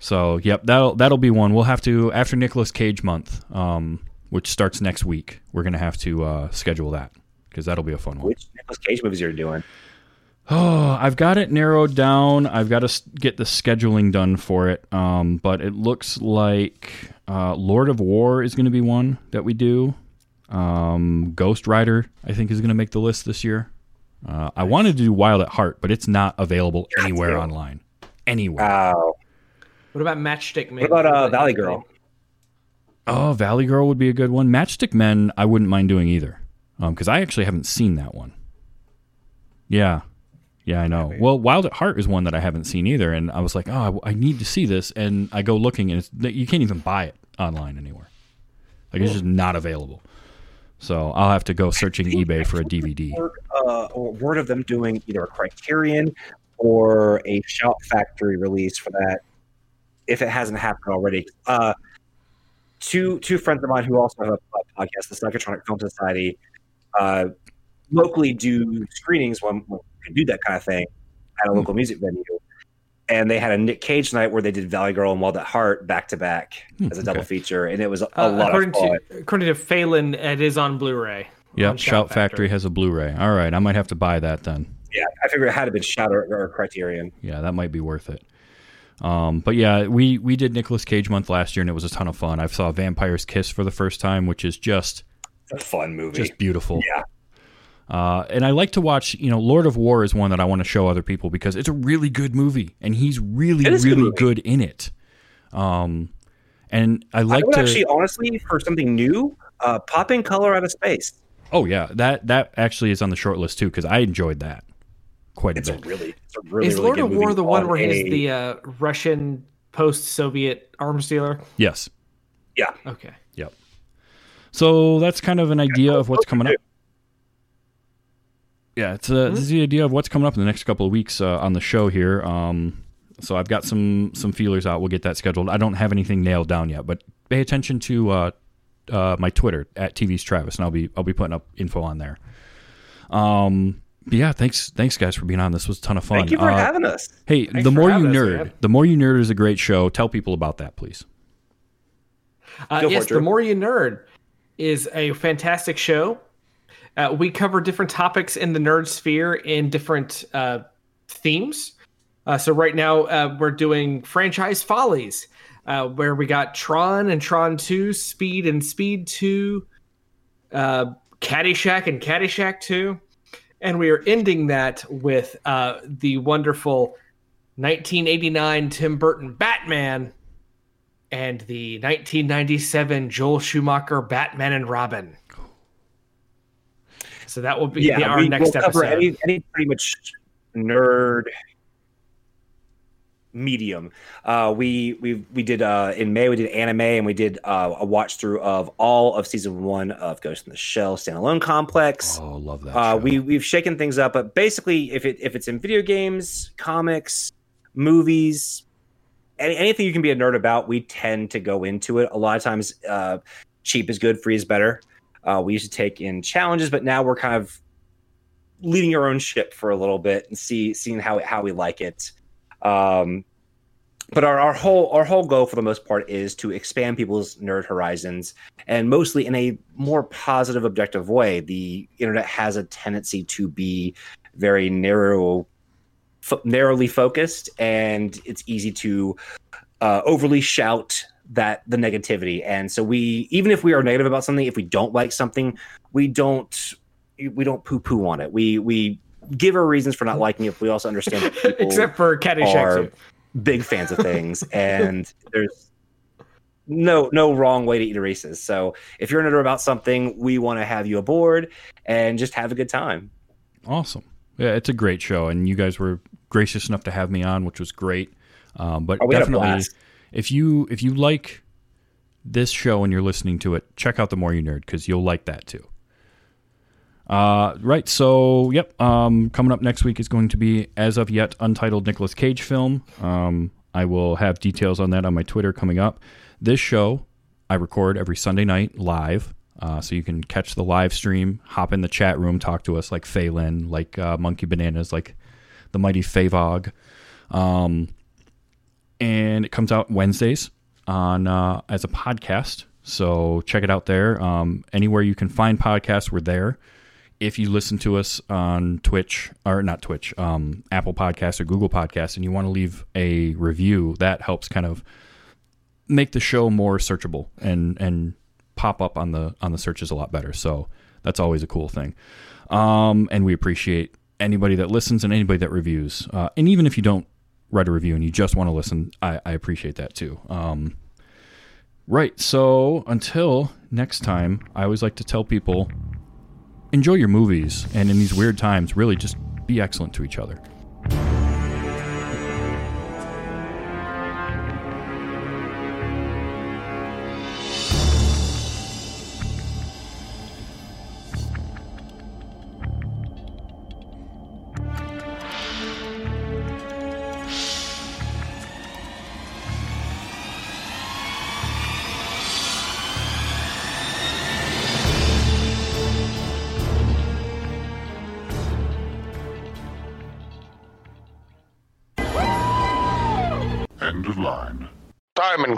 So, yep, that'll that'll be one. We'll have to after Nicolas Cage month, um, which starts next week. We're going to have to uh, schedule that because that'll be a fun one. Which Nicolas Cage movies are you doing? Oh, I've got it narrowed down. I've got to get the scheduling done for it. Um, but it looks like uh, Lord of War is going to be one that we do. Um, Ghost Rider, I think, is going to make the list this year. Uh, I wanted to do Wild at Heart, but it's not available anywhere to. online. Anywhere. Oh, What about Matchstick Men? What about uh, Valley Girl? Oh, Valley Girl would be a good one. Matchstick Men, I wouldn't mind doing either, because I actually haven't seen that one. Yeah, yeah, I know. Well, Wild at Heart is one that I haven't seen either, and I was like, oh, I, I need to see this, and I go looking, and it's you can't even buy it online anywhere. Like it's just not available. So I'll have to go searching eBay for a DVD. Uh, or word of them doing either a Criterion or a Shout Factory release for that, if it hasn't happened already. Uh, two two friends of mine who also have a, a podcast, the Psychotronic Film Society, uh, locally do screenings when, when we can do that kind of thing at a local music venue. And they had a Nick Cage night where they did Valley Girl and Wild at Heart back to back as a double okay. feature, and it was a, Uh, lot according of fun. to according to Phelan, it is on Blu-ray. Yep, on Shout Factory has a Blu-ray. All right, I might have to buy that then. Yeah, I figured it had to be Shout or, or Criterion. Yeah, that might be worth it. Um, but yeah, we we did Nicolas Cage month last year, and it was a ton of fun. I saw Vampire's Kiss for the first time, which is just a fun movie. just beautiful. yeah. Uh, and I like to watch, you know, Lord of War is one that I want to show other people because it's a really good movie, and he's really, It is a good really good in it. Um, and I like I would to. actually, honestly, for something new, uh, pop in Color Out of Space. oh yeah, that that actually is on the short list too because I enjoyed that quite a It's a bit. really, it's a really, is really Lord good of War the one on where he's the uh, Russian post-Soviet arms dealer? Yes. yeah. Okay. Yep. So that's kind of an idea of what's coming up. Yeah, it's uh, this is the idea of what's coming up in the next couple of weeks uh, on the show here. Um, so I've got some some feelers out. We'll get that scheduled. I don't have anything nailed down yet, but pay attention to uh, uh, my Twitter at TV's Travis, and I'll be I'll be putting up info on there. Um, but yeah, thanks thanks guys for being on. This was a ton of fun. Thank you for Uh, having us. Hey, Thanks the more you having us, nerd, the more you nerd is a great show. Tell people about that, please. Uh, yes, it, The More You Nerd is a fantastic show. Uh, we cover different topics in the nerd sphere in different uh, themes. Uh, so right now uh, we're doing franchise follies, uh, where we got Tron and Tron Two, Speed and Speed Two, uh, Caddyshack and Caddyshack Two, and we are ending that with the wonderful 1989 Tim Burton Batman and the 1997 Joel Schumacher Batman and Robin. So that will be Yeah, the, our we, next we'll cover episode. any, any pretty much nerd medium. Uh, we we we did uh, in May we did anime and we did uh, a watch through of all of season one of Ghost in the Shell standalone complex. Oh, love that. Uh, show. we we've shaken things up, but basically, if it if it's in video games, comics, movies, any, anything you can be a nerd about, we tend to go into it. A lot of times, uh, cheap is good, free is better. Uh, we used to take in challenges, but now we're kind of leading our own ship for a little bit and see seeing how how we like it. Um, but our, our whole our whole goal for the most part is to expand people's nerd horizons and mostly in a more positive objective way the internet has a tendency to be very narrow fo- narrowly focused and it's easy to uh, overly shout that the negativity and so we even if we are negative about something if we don't like something we don't we don't poo poo on it we we give our reasons for not liking it but we also understand that people Except for Caddyshack are too. big fans of things and there's no no wrong way to eat a Reese's. So if you're nerd about something, we want to have you aboard and just have a good time. Awesome. Yeah, it's a great show, and you guys were gracious enough to have me on, which was great. Um, but Oh, we had a definitely, blast. If you if you like this show and you're listening to it, check out the More You Nerd because you'll like that too. Uh, right. So, yep. Um, coming up next week is going to be as of yet untitled Nicolas Cage film. Um, I will have details on that on my Twitter coming up. This show I record every Sunday night live. Uh, so you can catch the live stream, hop in the chat room, talk to us like Phelan, like uh, Monkey Bananas, like the mighty Favog. Um, and it comes out Wednesdays on uh, as a podcast. So check it out there. Um, anywhere you can find podcasts, we're there. If you listen to us on Twitch or not Twitch, um, Apple Podcasts or Google Podcasts, and you want to leave a review, that helps kind of make the show more searchable and and pop up on the on the searches a lot better. So that's always a cool thing. Um, and we appreciate anybody that listens and anybody that reviews. Uh, and even if you don't write a review and you just want to listen, I, I appreciate that too. Um, right. So until next time, I always like to tell people enjoy your movies, and in these weird times, really just be excellent to each other.